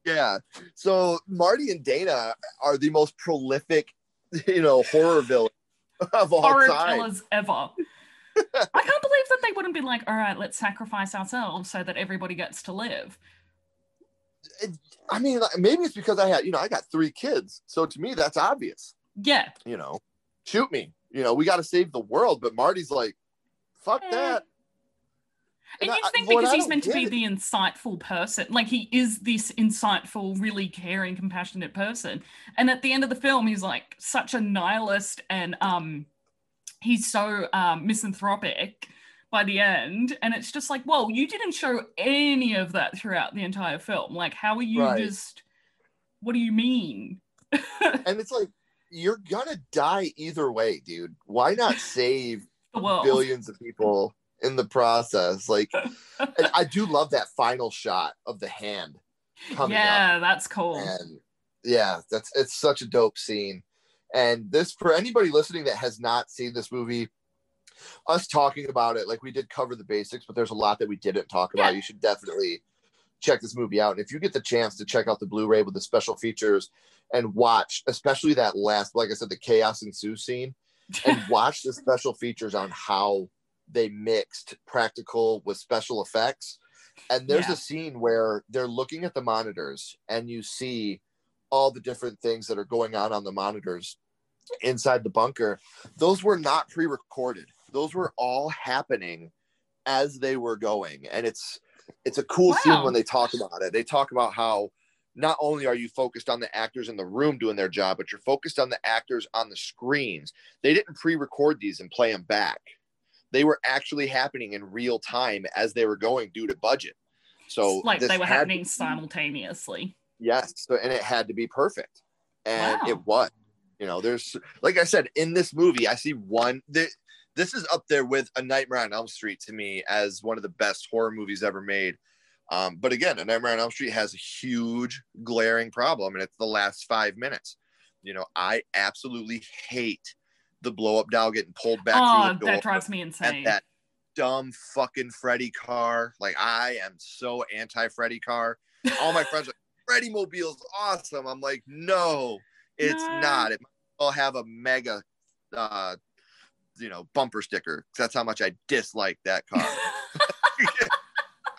Yeah. So Marty and Dana are the most prolific, [LAUGHS] you know, horror villain of all Horror time. killers ever. [LAUGHS] I can't believe that they wouldn't be like, all right, let's sacrifice ourselves so that everybody gets to live. I mean, maybe it's because I had, you know, I got three kids. So to me, that's obvious. Yeah, You know, shoot me. You know, we got to save the world. But Marty's like, fuck Eh. that. And you think because he's meant to be get- the insightful person, like he is this insightful, really caring, compassionate person. And at the end of the film, he's like such a nihilist and um he's so um misanthropic by the end. And it's just like, well, you didn't show any of that throughout the entire film. Like, how are you Right. just what do you mean? [LAUGHS] And it's like, you're going to die either way, dude. Why not save The world. billions of people in the process. Like, and I do [LAUGHS] love that final shot of the hand coming up. yeah, that's cool. And yeah, that's it's such a dope scene. And this for anybody listening that has not seen this movie, us talking about it, like we did cover the basics, but there's a lot that we didn't talk about. Yeah. You should definitely check this movie out. And if you get the chance to check out the Blu-ray with the special features and watch, especially that last, like I said, the chaos ensues scene, and [LAUGHS] watch the special features on how they mixed practical with special effects. And there's Yeah. a scene where they're looking at the monitors and you see all the different things that are going on on the monitors inside the bunker. Those were not pre recorded, those were all happening as they were going. And it's, it's a cool scene when they talk about it. They talk about how not only are you focused on the actors in the room doing their job, but you're focused on the actors on the screens. They didn't pre-record these and play them back. They were actually happening in real time as they were going due to budget. So like they were to happening simultaneously. Yes, so, and it had to be perfect, and Wow. it was. You know, there's like I said in this movie, I see one. Th- this is up there with A Nightmare on Elm Street to me as one of the best horror movies ever made. Um, but again, A Nightmare on Elm Street has a huge glaring problem, and it's the last five minutes. You know, I absolutely hate the blow up doll getting pulled back Oh, through the door that drives me insane. that dumb fucking Freddy car. Like I am so anti Freddy car. All my friends are like, [LAUGHS] Freddy Mobile's awesome. I'm like, no, it's No. not. It might well have a mega uh you know bumper sticker. That's how much I dislike that car. [LAUGHS]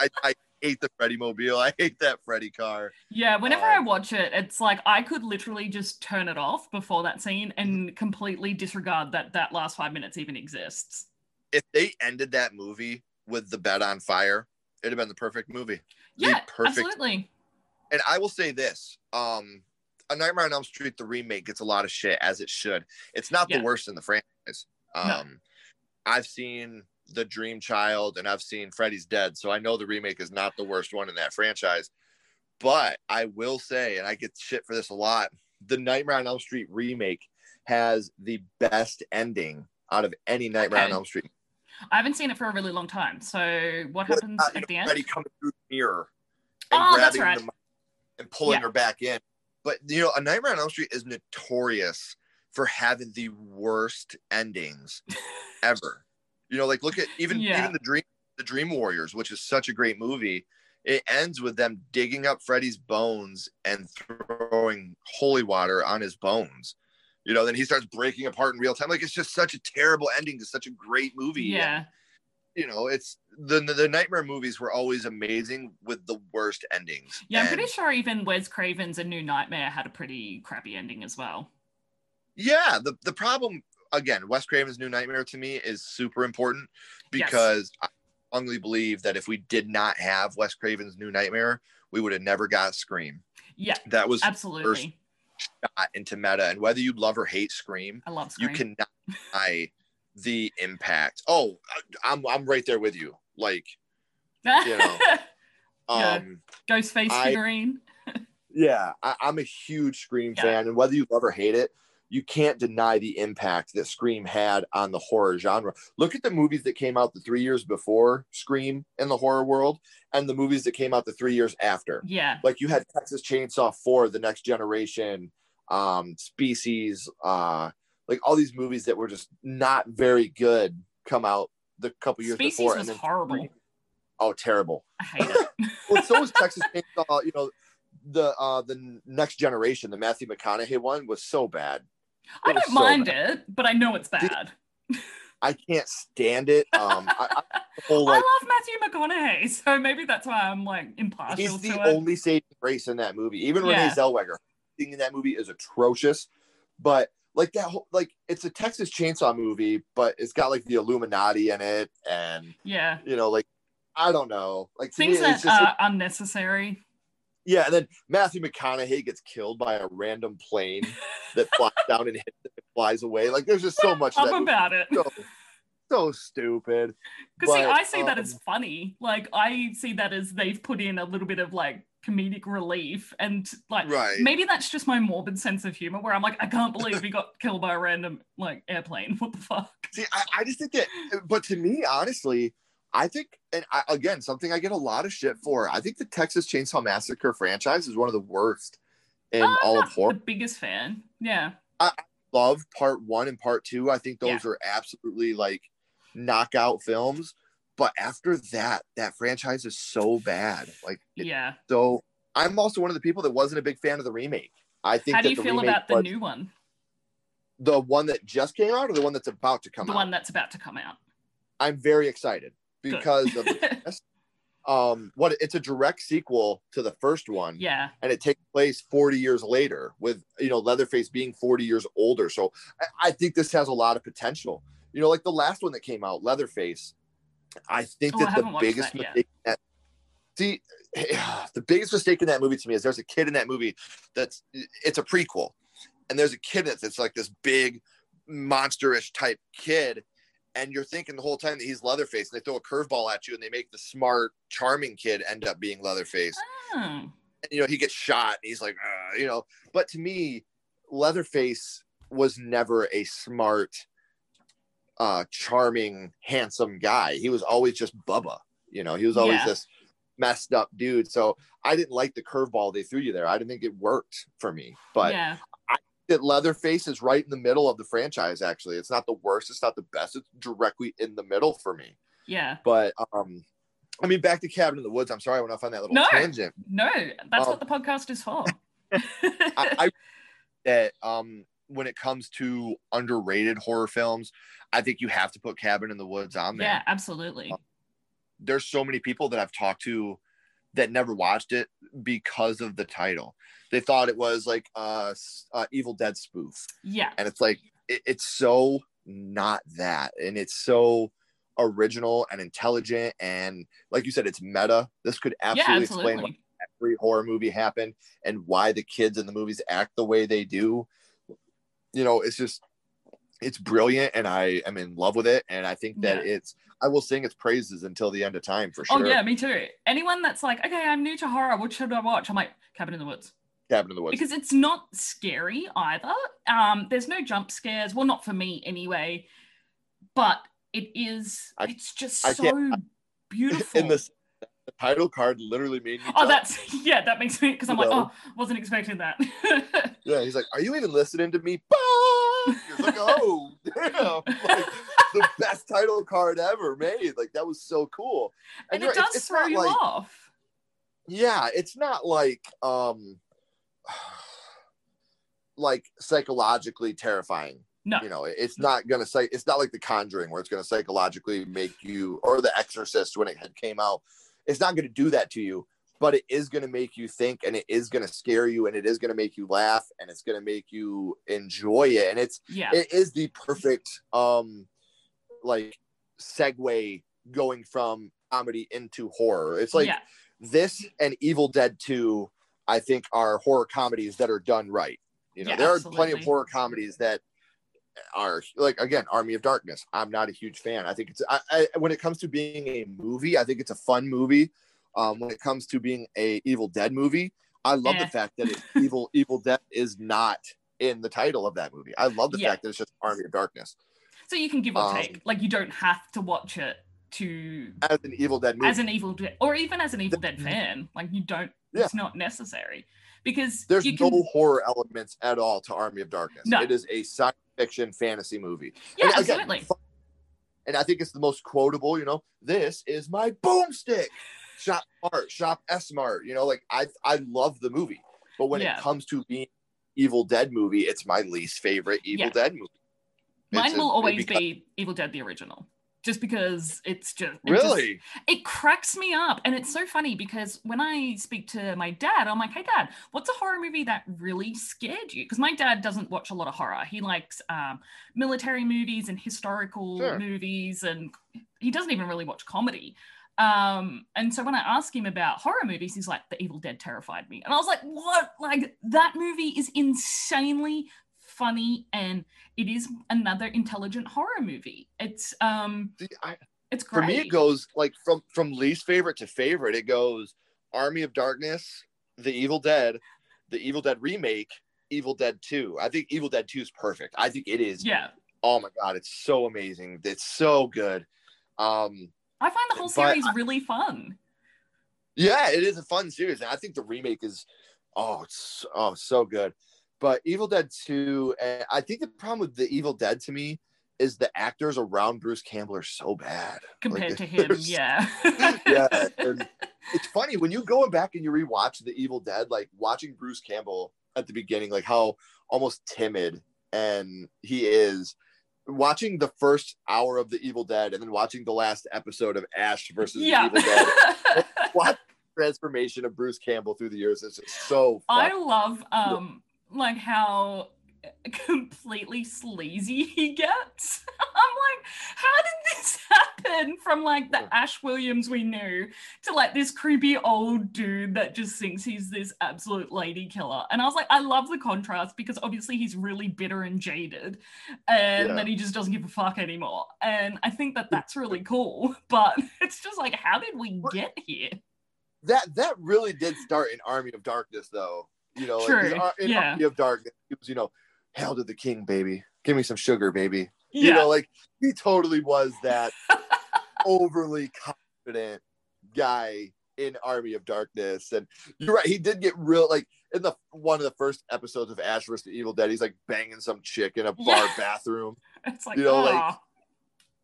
I, I hate the Freddy Mobile. I hate that Freddy car. yeah, whenever I Um, watch it, it's like I could literally just turn it off before that scene and completely disregard that that last five minutes even exists. If they ended that movie with the bed on fire, it'd have been the perfect movie. Yeah, perfect absolutely. and I will say this: um, A Nightmare on Elm Street, the remake, gets a lot of shit as it should. It's not Yeah. the worst in the franchise. Um, No. I've seen The Dream Child and I've seen Freddy's Dead, so I know the remake is not the worst one in that franchise. But I will say, and I get shit for this a lot, the Nightmare on Elm Street remake has the best ending out of any Nightmare on Elm Street. I haven't seen it for a really long time. So what happens uh, at the end? Freddy coming through the mirror and Oh, that's grabbing right. and pulling Yeah. her back in. But you know, A Nightmare on Elm Street is notorious for having the worst endings [LAUGHS] ever. You know, like look at even Yeah. even the Dream the Dream Warriors, which is such a great movie. It ends with them digging up Freddy's bones and throwing holy water on his bones. You know, then he starts breaking apart in real time. Like it's just such a terrible ending to such a great movie. yeah. you know, it's the the nightmare movies were always amazing with the worst endings. Yeah, I'm And, pretty sure even Wes Craven's A New Nightmare had a pretty crappy ending as well. Yeah, the the problem again, Wes Craven's New Nightmare to me is super important Yes. because I strongly believe that if we did not have Wes Craven's New Nightmare, we would have never got Scream. Yeah, That was absolutely. shot into meta, and whether you love or hate Scream, I love Scream. you cannot deny the impact. Oh, I'm I'm right there with you. Like, you know, [LAUGHS] Yeah. um, Ghostface I- [LAUGHS] Yeah, I, I'm a huge Scream Yeah. fan, and whether you love or hate it, you can't deny the impact that Scream had on the horror genre. Look at the movies that came out the three years before Scream in the horror world, and the movies that came out the three years after. Yeah. Like you had Texas Chainsaw 4, The Next Generation, um, Species, uh, like all these movies that were just not very good come out the couple years Species before. was and then horrible. oh, terrible I hate it. [LAUGHS] [LAUGHS] well, so was Texas Chainsaw. You know, the uh the next generation, the Matthew McConaughey one was so bad. I don't mind it, but I know it's bad. [LAUGHS] I can't stand it. Um, I, I, [LAUGHS] whole, I love Matthew McConaughey, so maybe that's why I'm like impartial he's the it. only saving grace in that movie. Even Yeah. Renee Zellweger, thing in that movie is atrocious. But like that whole like it's a Texas Chainsaw movie, but it's got like the Illuminati in it, and yeah. you know, like I don't know, like Things me, that just are unnecessary. Yeah, and then Matthew McConaughey gets killed by a random plane [LAUGHS] that flies down and hits him and flies away. Like there's just so much. that about it. So, so stupid. Because see, I see that um, as funny. Like I see that as they've put in a little bit of like comedic relief, and like Right. maybe that's just my morbid sense of humor, where I'm like, I can't believe he got [LAUGHS] killed by a random like airplane. [LAUGHS] What the fuck? See, I, I just think that, but to me, honestly, I think, and I, again, something I get a lot of shit for. I think the Texas Chainsaw Massacre franchise is one of the worst in I'm all of horror. the biggest fan. Yeah, I Love part one and part two. I think those Yeah. are absolutely like knockout films. But after that, that franchise is so bad. Like, yeah. so I'm also one of the people that wasn't a big fan of the remake. I think How do you feel about the new one, the one that just came out or the one that's about to come the out? The one that's about to come out? I'm very excited. Because of the [LAUGHS] um what it's a direct sequel to the first one. Yeah, and it takes place 40 years later with you know leatherface being 40 years older. So I, I think this has a lot of potential. You know like the last one that came out leatherface i think Oh, that haven't the biggest that mistake that, [LAUGHS] see [SIGHS] the biggest mistake in that movie to me is there's a kid in that movie that's it's a prequel. And there's a kid that's it's like this big monsterish type kid and you're thinking the whole time that he's Leatherface, and they throw a curveball at you, and they make the smart, charming kid end up being Leatherface. Oh, And, you know, he gets shot, and he's like, "Uh," you know. But to me, Leatherface was never a smart, uh, charming, handsome guy. He was always just Bubba. You know, he was always Yeah. this messed up dude. So I didn't like the curveball they threw you there. I didn't think it worked for me. But yeah, that Leatherface is right in the middle of the franchise. Actually, it's not the worst. It's not the best. It's directly in the middle for me. yeah. But um, I mean, back to Cabin in the Woods. I'm sorry I went off on that little No. tangent. No, that's Um, what the podcast is for. [LAUGHS] I, I that um when it comes to underrated horror films, I think you have to put Cabin in the Woods on there. yeah, absolutely. There's so many people that I've talked to that never watched it because of the title. They thought it was like a Evil Dead spoof. Yeah, and it's like it, it's so not that. And it's so original and intelligent. And like you said it's meta. This could yeah, absolutely, explain why every horror movie happened and why the kids in the movies act the way they do. You know it's just it's brilliant and i am in love with it and i think that Yeah. it's i will sing its praises until the end of time for sure Oh yeah, me too. Anyone that's like, okay, I'm new to horror. What should I watch? I'm like, Cabin in the Woods. cabin in the woods because it's not scary either. Um, there's no jump scares. Well, not for me anyway. But it is. I- it's just I so beautiful. in this the title card literally made me oh, jump. that's [LAUGHS] yeah. That makes me because I'm like, oh, wasn't expecting that. [LAUGHS] Yeah, he's like, "Are you even listening to me?" Bah! He's like, "Oh, [LAUGHS] damn!" Like the best title card ever made. Like that was so cool. and you're it does it's throw not you like- off. Yeah, it's not like um, [SIGHS] like psychologically terrifying. No. You know, it's not gonna say it's not like The Conjuring where it's gonna psychologically make you or The Exorcist when it came out. It's not gonna do that to you, but it is gonna make you think, and it is gonna scare you, and it is gonna make you laugh, and it's gonna make you enjoy it, and it's Yeah. it is the perfect um like segue going from comedy into horror. It's like yeah. this and Evil Dead 2, I think, are horror comedies that are done right. You know, Yeah, there are plenty of horror comedies that are like again, Army of Darkness. I'm not a huge fan. I think it's I, I when it comes to being a movie, I think it's a fun movie. Um, when it comes to being a Evil Dead movie, I love Yeah. the fact that it's [LAUGHS] Evil Evil Dead is not in the title of that movie. I love the Yeah. fact that it's just Army of Darkness So you can give or um, take. Like you don't have to watch it to as an Evil Dead movie. as an Evil Dead or even as an Evil Dead fan. Like you don't. Yeah. It's not necessary because There's no can. horror elements at all to Army of Darkness. No. It is a science fiction fantasy movie. Yeah, And absolutely. fu- and I think it's the most quotable. You know, this is my boomstick. Shop smart, shop S smart. You know, like I I love the movie, but when Yeah. it comes to being Evil Dead movie, it's my least favorite Evil Yeah. Dead movie. Mine It's will it always becomes- be Evil Dead the original, just because it's just it just- really. it cracks me up, and it's so funny because when I speak to my dad, I'm like, "Hey, Dad, what's a horror movie that really scared you?" Because my dad doesn't watch a lot of horror. He likes um, military movies and historical Sure. movies, and he doesn't even really watch comedy. Um, and so when I ask him about horror movies, he's like, The Evil Dead terrified me. And I was like, What? Like, that movie is insanely funny and it is another intelligent horror movie. It's um See, I, it's great. for me, it goes like from from least favorite to favorite. It goes Army of Darkness, The Evil Dead, The Evil Dead remake, Evil Dead Two. I think Evil Dead Two is perfect. I think it is. yeah. Oh my god, it's so amazing. It's so good. Um, I find the whole series really fun. yeah, it is a fun series, and I think the remake is oh, it's oh so good. But Evil Dead Two, and I think the problem with the Evil Dead to me is the actors around Bruce Campbell are so bad Compared Like, to [LAUGHS] him, yeah. [LAUGHS] yeah, and [LAUGHS] it's funny when you go back and you rewatch The Evil Dead, like watching Bruce Campbell at the beginning, like how almost timid and he is. Watching the first hour of The Evil Dead and then watching the last episode of Ash versus yeah. The Evil Dead, [LAUGHS] what transformation of Bruce Campbell through the years is just so I love um like how [LAUGHS] completely sleazy he gets. [LAUGHS] I'm like, how did this happen from like the Ash Williams we knew to like this creepy old dude that just thinks he's this absolute lady killer? And I was like, I love the contrast because obviously he's really bitter and jaded and Yeah. that he just doesn't give a fuck anymore. And I think that that's really cool. [LAUGHS] But it's just like, how did we get here? that that really did start in Army of Darkness, though. You know, like, True, in in yeah. Army of Darkness, it was you know, hail to the king, baby. Give me some sugar, baby. Yeah. You know, like he totally was that [LAUGHS] overly confident guy in Army of Darkness. And you're right, he did get real like in the one of the first episodes of Ash vs. the Evil Dead, he's like banging some chick in a bar bathroom, [LAUGHS] it's like, you know, like-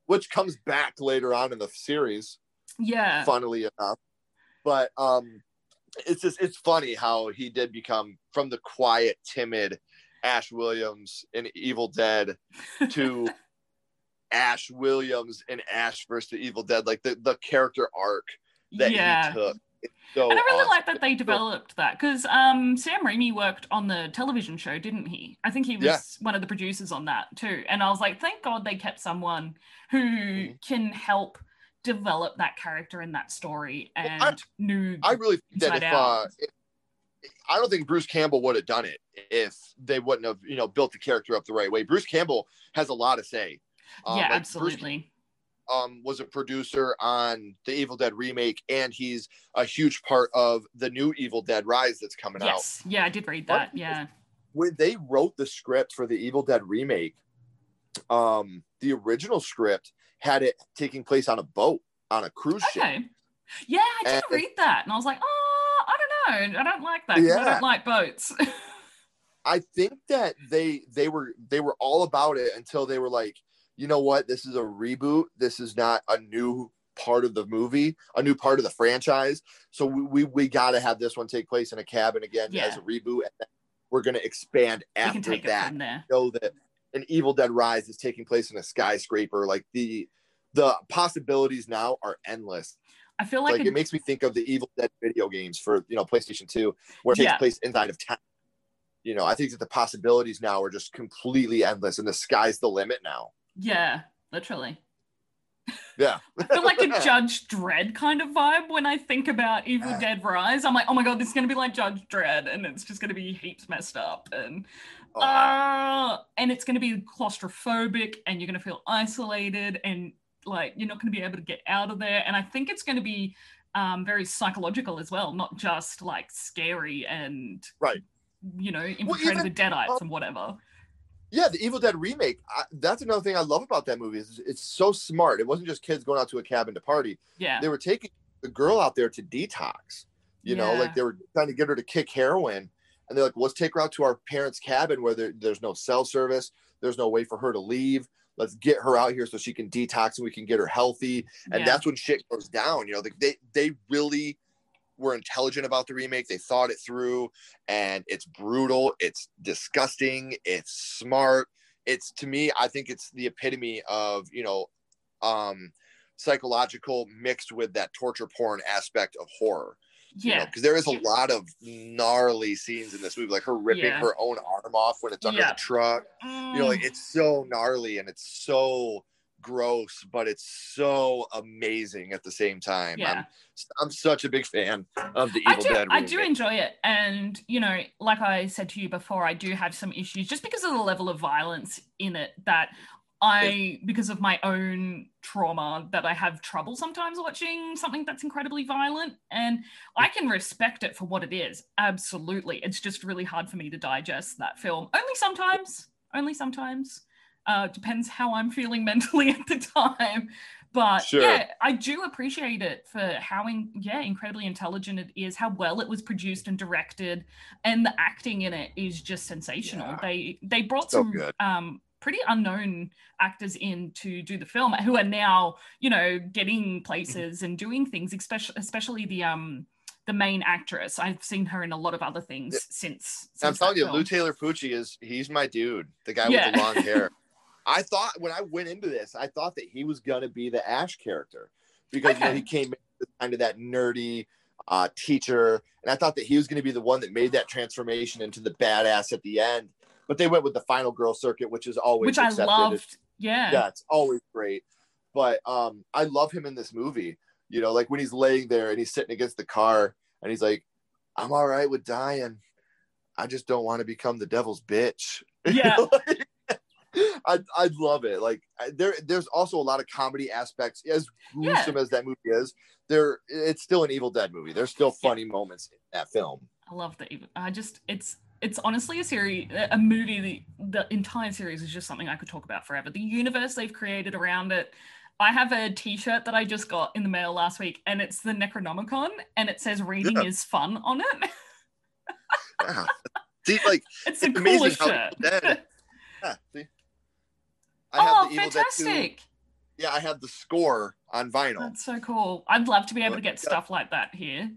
which comes back later on in the series. yeah. funnily enough. But um it's just it's funny how he did become from the quiet, timid Ash Williams in Evil Dead to [LAUGHS] Ash Williams in Ash versus the Evil Dead, like the, the character arc that yeah. he took. So and I really awesome. like that they developed that because um, Sam Raimi worked on the television show, didn't he? I think he was Yeah. one of the producers on that too. And I was like, thank God they kept someone who Mhm. can help develop that character in that story and I- knew. I really think that if, uh, if I don't think Bruce Campbell would have done it if they wouldn't have, you know, built the character up the right way. Bruce Campbell has a lot to say. Um, yeah, like, Bruce absolutely. um, was a producer on the Evil Dead remake, and he's a huge part of the new Evil Dead Rise that's coming out. Yes. Yeah, I did read that. Yeah. When they wrote the script for the Evil Dead remake, um, the original script had it taking place on a boat on a cruise ship. Yeah, I did And- read that. And I was like, oh, I don't know. I don't like that 'cause I don't like boats. [LAUGHS] I think that they they were they were all about it until they were like, you know what, this is a reboot. This is not a new part of the movie, a new part of the franchise. So we we, we got to have this one take place in a cabin again Yeah. as a reboot, and then we're going to expand after that. Know that an Evil Dead Rise is taking place in a skyscraper. Like the the possibilities now are endless. I feel like, Like, a- it makes me think of the Evil Dead video games for you know PlayStation Two, where it takes Yeah. place inside of town. You know, I think that the possibilities now are just completely endless, and the sky's the limit now. yeah, literally. Yeah, I feel like a [LAUGHS] Judge Dredd kind of vibe when I think about Evil. Dead Rise. I'm like, oh my god, this is gonna be like Judge Dredd, and it's just gonna be heaps messed up, and Oh. uh, and it's gonna be claustrophobic, and you're gonna feel isolated, and like you're not gonna be able to get out of there. And I think it's gonna be um, very psychological as well, not just like scary and Right. you know, infiltrating even, the Deadites uh, and whatever. yeah. The Evil Dead remake. I, that's another thing I love about that movie. Is it's so smart. It wasn't just kids going out to a cabin to party. Yeah. They were taking the girl out there to detox. You know, like they were trying to get her to kick heroin, and they're like, "Let's take her out to our parents' cabin where there, there's no cell service. There's no way for her to leave. Let's get her out here so she can detox and we can get her healthy." And yeah. that's when shit goes down. You know, they they really were intelligent about the remake. They thought it through, and it's brutal. It's disgusting. It's smart. It's to me, I think it's the epitome of you know, um, psychological mixed with that torture porn aspect of horror. Yeah. because there is a lot of gnarly scenes in this movie, like her ripping Yeah. her own arm off when it's under Yeah. the truck. You know, like Mm. it's so gnarly and it's so gross, but it's so amazing at the same time. Yeah. I'm I'm such a big fan of the I Evil do, Dead. I do enjoy it. And, you know, like I said to you before, I do have some issues just because of the level of violence in it that I, because of my own trauma, that I have trouble sometimes watching something that's incredibly violent. And I can respect it for what it is. Absolutely. It's just really hard for me to digest that film. Only sometimes. Only sometimes. Uh, depends how I'm feeling [LAUGHS] mentally at the time. But Sure. yeah, I do appreciate it for how in, yeah incredibly intelligent it is, how well it was produced and directed, and the acting in it is just sensational. Yeah. They they brought So some good. um pretty unknown actors in to do the film who are now you know getting places and doing things, especially especially the um the main actress. I've seen her in a lot of other things Yeah. since. I'm since telling that you, film. Lou Taylor Pucci is he's my dude. The guy Yeah. with the long hair. [LAUGHS] I thought when I went into this, I thought that he was gonna be the Ash character because you know, he came in kind of that nerdy uh, teacher, and I thought that he was gonna be the one that made that transformation into the badass at the end. But they went with the final girl circuit, which is always which I accepted. loved. Yeah. yeah, it's always great. But um, I love him in this movie. You know, like when he's laying there and he's sitting against the car and he's like, "I'm all right with dying. I just don't want to become the devil's bitch." [LAUGHS] Yeah. [LAUGHS] I I love it. Like there there's also a lot of comedy aspects. As gruesome as that movie is, there it's still an Evil Dead movie. There's still funny moments in that film. I love the. I just it's it's honestly a series, a movie. The, the entire series is just something I could talk about forever. The universe they've created around it. I have a T-shirt that I just got in the mail last week, and it's the Necronomicon, and it says "Reading Yeah. is fun" on it. [LAUGHS] wow. See, like [LAUGHS] It's the It's amazing coolest how shirt. Dead- [LAUGHS] yeah, see. I oh, have the Evil Dead 2 fantastic! yeah, I have the score on vinyl. That's so cool. I'd love to be able to get stuff like that here.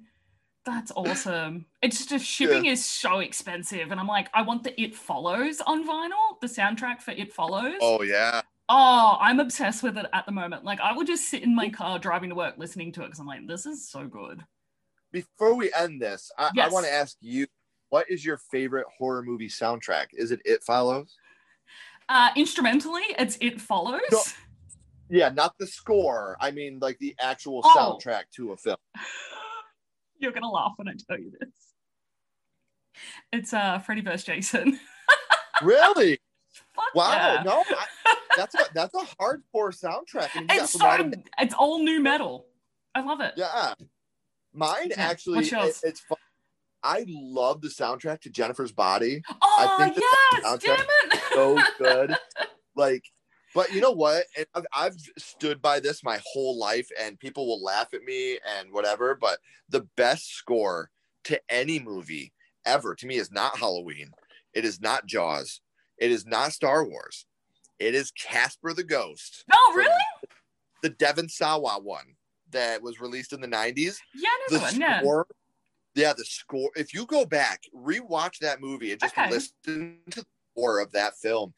That's awesome. It's just shipping is so expensive, and I'm like, I want the It Follows on vinyl, the soundtrack for It Follows. Oh yeah. Oh, I'm obsessed with it at the moment. Like, I will just sit in my car driving to work listening to it because I'm like, this is so good. Before we end this, I, I want to ask you, what is your favorite horror movie soundtrack? Is it It Follows? Uh, instrumentally, it's It Follows. No. Yeah, not the score. I mean, like the actual Oh. soundtrack to a film. [LAUGHS] You're gonna laugh when I tell you this. It's uh Freddy vs. Jason. [LAUGHS] Really? Fuck Wow. yeah. No, I, that's a that's a hardcore soundtrack. You got It's so it's all nu metal. I love it. yeah. Mine Yeah. actually, it- it's fun. I love the soundtrack to Jennifer's Body. Oh think that yes, that damn it. so [LAUGHS] good. like, but you know what? And I've, I've stood by this my whole life, and people will laugh at me and whatever. But the best score to any movie ever to me is not Halloween. It is not Jaws. It is not Star Wars. It is Casper the Ghost, oh really? the Devon Sawa one that was released in the '90s. Yeah, know The the one. Yeah. score, yeah, the score. If you go back, rewatch that movie, and just Okay. listen to the score of that film.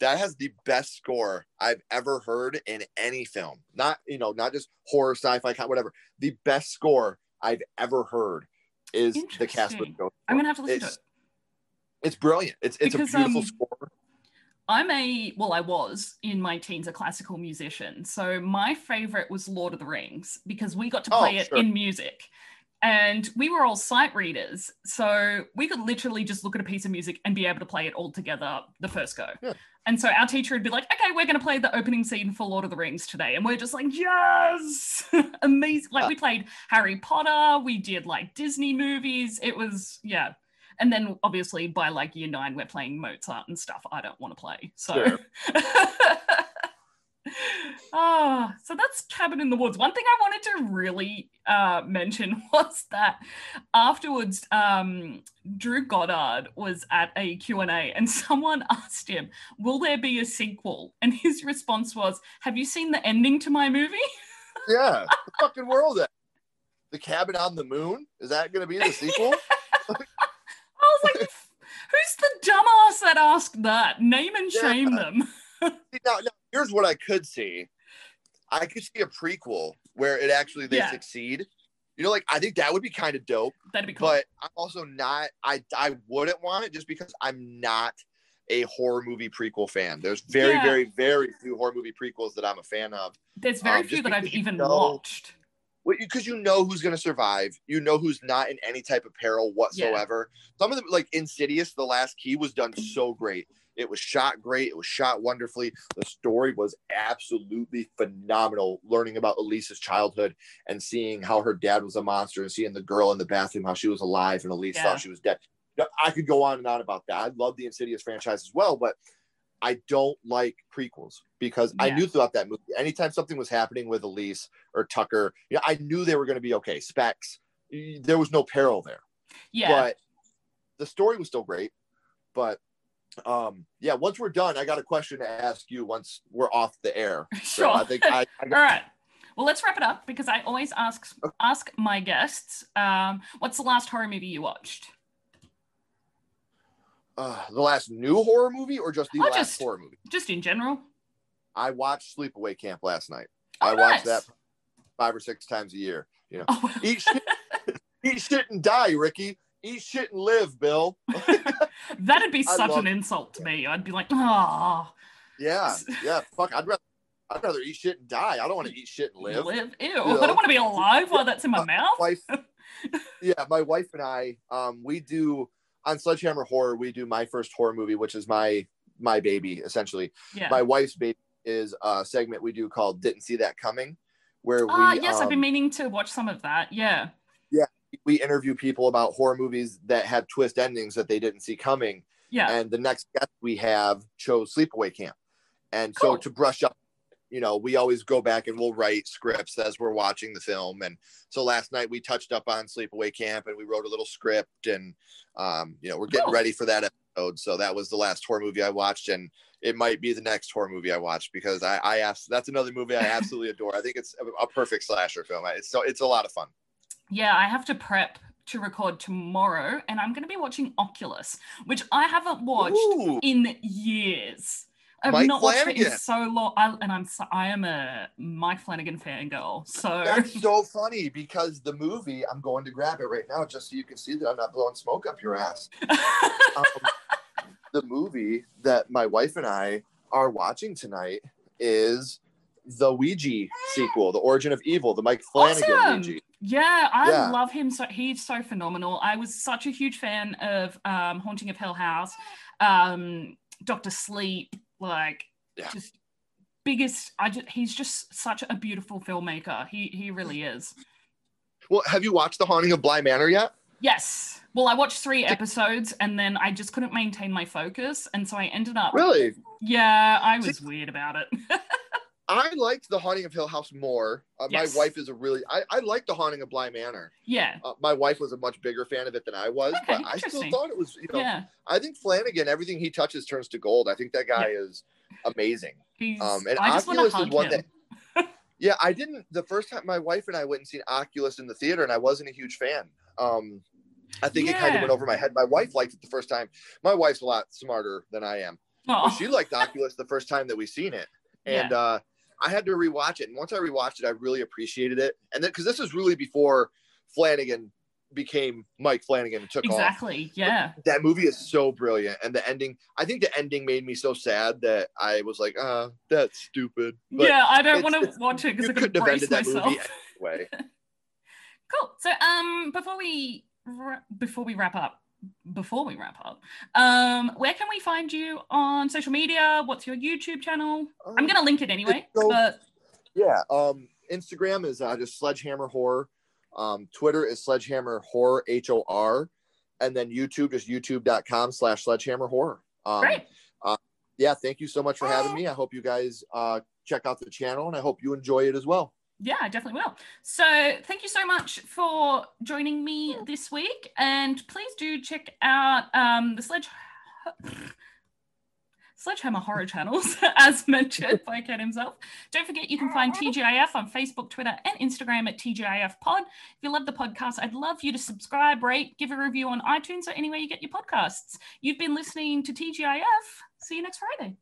That has the best score I've ever heard in any film. Not you know, not just horror, sci-fi, whatever. The best score I've ever heard is the Casper Ghost. I'm gonna have to listen it's, to it. It's brilliant. It's it's Because, a beautiful um, score. I'm a well, I was in my teens a classical musician. So my favorite was Lord of the Rings because we got to Oh, play it sure. in music. And we were all sight readers. So we could literally just look at a piece of music and be able to play it all together the first go. Yeah. And so our teacher would be like, okay, we're going to play the opening scene for Lord of the Rings today. And we're just like, yes, [LAUGHS] amazing. Like we played Harry Potter, we did like Disney movies. It was, yeah. And then obviously by like year nine, we're playing Mozart and stuff I don't want to play. So, Sure. [LAUGHS] oh, so that's Cabin in the Woods. One thing I wanted to really uh, mention [LAUGHS] was that afterwards, um, Drew Goddard was at a Q&A and someone [LAUGHS] asked him, will there be a sequel? And his response was, have you seen the ending to my movie? [LAUGHS] Yeah, the fucking world. The Cabin on the Moon is that going to be the sequel? I was like, who's the dumbass that asked that? Name and Yeah. shame them. See, now, now, here's what I could see. I could see a prequel where it actually they Yeah. succeed. You know, like I think that would be kind of dope. That'd be cool. But I'm also not. I I wouldn't want it just because I'm not a horror movie prequel fan. There's very, Yeah. very, very few horror movie prequels that I'm a fan of. There's very Um, few that I've even know- watched. Because you know who's going to survive. You know who's not in any type of peril whatsoever. Some of them, like Insidious, The Last Key, was done so great. It was shot great. It was shot wonderfully. The story was absolutely phenomenal. Learning about Elise's childhood and seeing how her dad was a monster and seeing the girl in the bathroom, how she was alive and Elise Yeah. thought she was dead. I could go on and on about that. I love the Insidious franchise as well, but I don't like prequels because I knew throughout that movie, anytime something was happening with Elise or Tucker, yeah, I knew they were going to be okay. Specs, there was no peril there, Yeah. but the story was still great. But um, yeah, once we're done, I got a question to ask you once we're off the air. [LAUGHS] So sure. I think I, [LAUGHS] I All right. Well, let's wrap it up because I always ask ask my guests, um, what's the last horror movie you watched? uh, the last new horror movie or just the Oh, last just- horror movie. Just in general. I watched Sleepaway Camp last night. Oh, I watched nice. that five or six times a year. You know, Oh, eat shit, [LAUGHS] eat shit and die, Ricky. Eat shit and live, Bill. That'd be [LAUGHS] such an insult to me. I'd be like, oh, Yeah, [LAUGHS] yeah. Fuck, I'd rather I'd rather eat shit and die. I don't want to eat shit and live. live. Ew. know? I don't want to be alive while that's in my mouth. Wife, [LAUGHS] yeah, my wife and I, um, we do on Sledgehammer Horror. We do my first horror movie, which is my my baby, essentially. Yeah. My wife's baby is a segment we do called "Didn't See That Coming," where Ah, we yes, I've um, been meaning to watch some of that. Yeah. We interview people about horror movies that have twist endings that they didn't see coming. Yeah. and the next guest we have chose Sleepaway Camp. And so Cool. to brush up, you know, we always go back and we'll write scripts as we're watching the film. And so last night we touched up on Sleepaway Camp and we wrote a little script and, um, you know, we're getting Cool. ready for that episode. So that was the last horror movie I watched. And it might be the next horror movie I watch because I, I asked, that's another movie I absolutely [LAUGHS] adore. I think it's a, a perfect slasher film. It's so, it's a lot of fun. Yeah, I have to prep to record tomorrow, and I'm going to be watching Oculus, which I haven't watched Ooh, in years. I've Mike not watched it in so long, I, and I'm so, I am a Mike Flanagan fangirl. So That's [LAUGHS] so funny because the movie, I'm going to grab it right now just so you can see that I'm not blowing smoke up your ass. [LAUGHS] Um, the movie that my wife and I are watching tonight is the Ouija sequel, The Origin of Evil, the Mike Flanagan Awesome. Ouija. Yeah, I Yeah. love him. So he's so phenomenal. I was such a huge fan of um, Haunting of Hill House, um, Doctor Sleep, like Yeah. just biggest. I just he's just such a beautiful filmmaker. He he really is. Well, have you watched The Haunting of Bly Manor yet? Yes. Well, I watched three episodes and then I just couldn't maintain my focus. And so I ended up. Really? Yeah, I was weird about it. [LAUGHS] I liked The Haunting of Hill House more. Uh, Yes. My wife is a really, I, I like The Haunting of Bly Manor. yeah. Uh, my wife was a much bigger fan of it than I was, Okay, but I still thought it was, you know, Yeah. I think Flanagan, everything he touches turns to gold. I think that guy is amazing. He's, Um, and I Oculus is one him. [LAUGHS] Yeah, I didn't. The first time my wife and I went and seen Oculus in the theater, and I wasn't a huge fan. Um, I think it kind of went over my head. My wife liked it the first time. My wife's a lot smarter than I am, she liked Oculus the first time that we seen it, [LAUGHS] and uh, I had to rewatch it. And once I rewatched it, I really appreciated it. And then because this was really before Flanagan became Mike Flanagan and took off exactly. Yeah. that movie is so brilliant and the ending i think the ending made me so sad that i was like uh that's stupid but yeah, I don't want to watch it because I could couldn't have ended that myself. movie anyway [LAUGHS] Cool. So, um, before we before we wrap up, before we wrap up, um, where can we find you on social media? What's your YouTube channel? I'm Um, gonna link it anyway. so- but yeah um instagram is uh, just sledgehammer horror um twitter is sledgehammer horror h-o-r and then youtube just youtube.com slash sledgehammer horror um great. yeah thank you so much for having me i hope you guys uh check out the channel and i hope you enjoy it as well Yeah, I definitely will. So, thank you so much for joining me this week, and please do check out um, the Sledge [SIGHS] Sledgehammer Horror channels, [LAUGHS] as mentioned by Ken himself. Don't forget you can find TGIF on Facebook, Twitter, and Instagram at TGIF Pod. If you love the podcast, I'd love you to subscribe, rate, give a review on iTunes or anywhere you get your podcasts. You've been listening to TGIF. See you next Friday.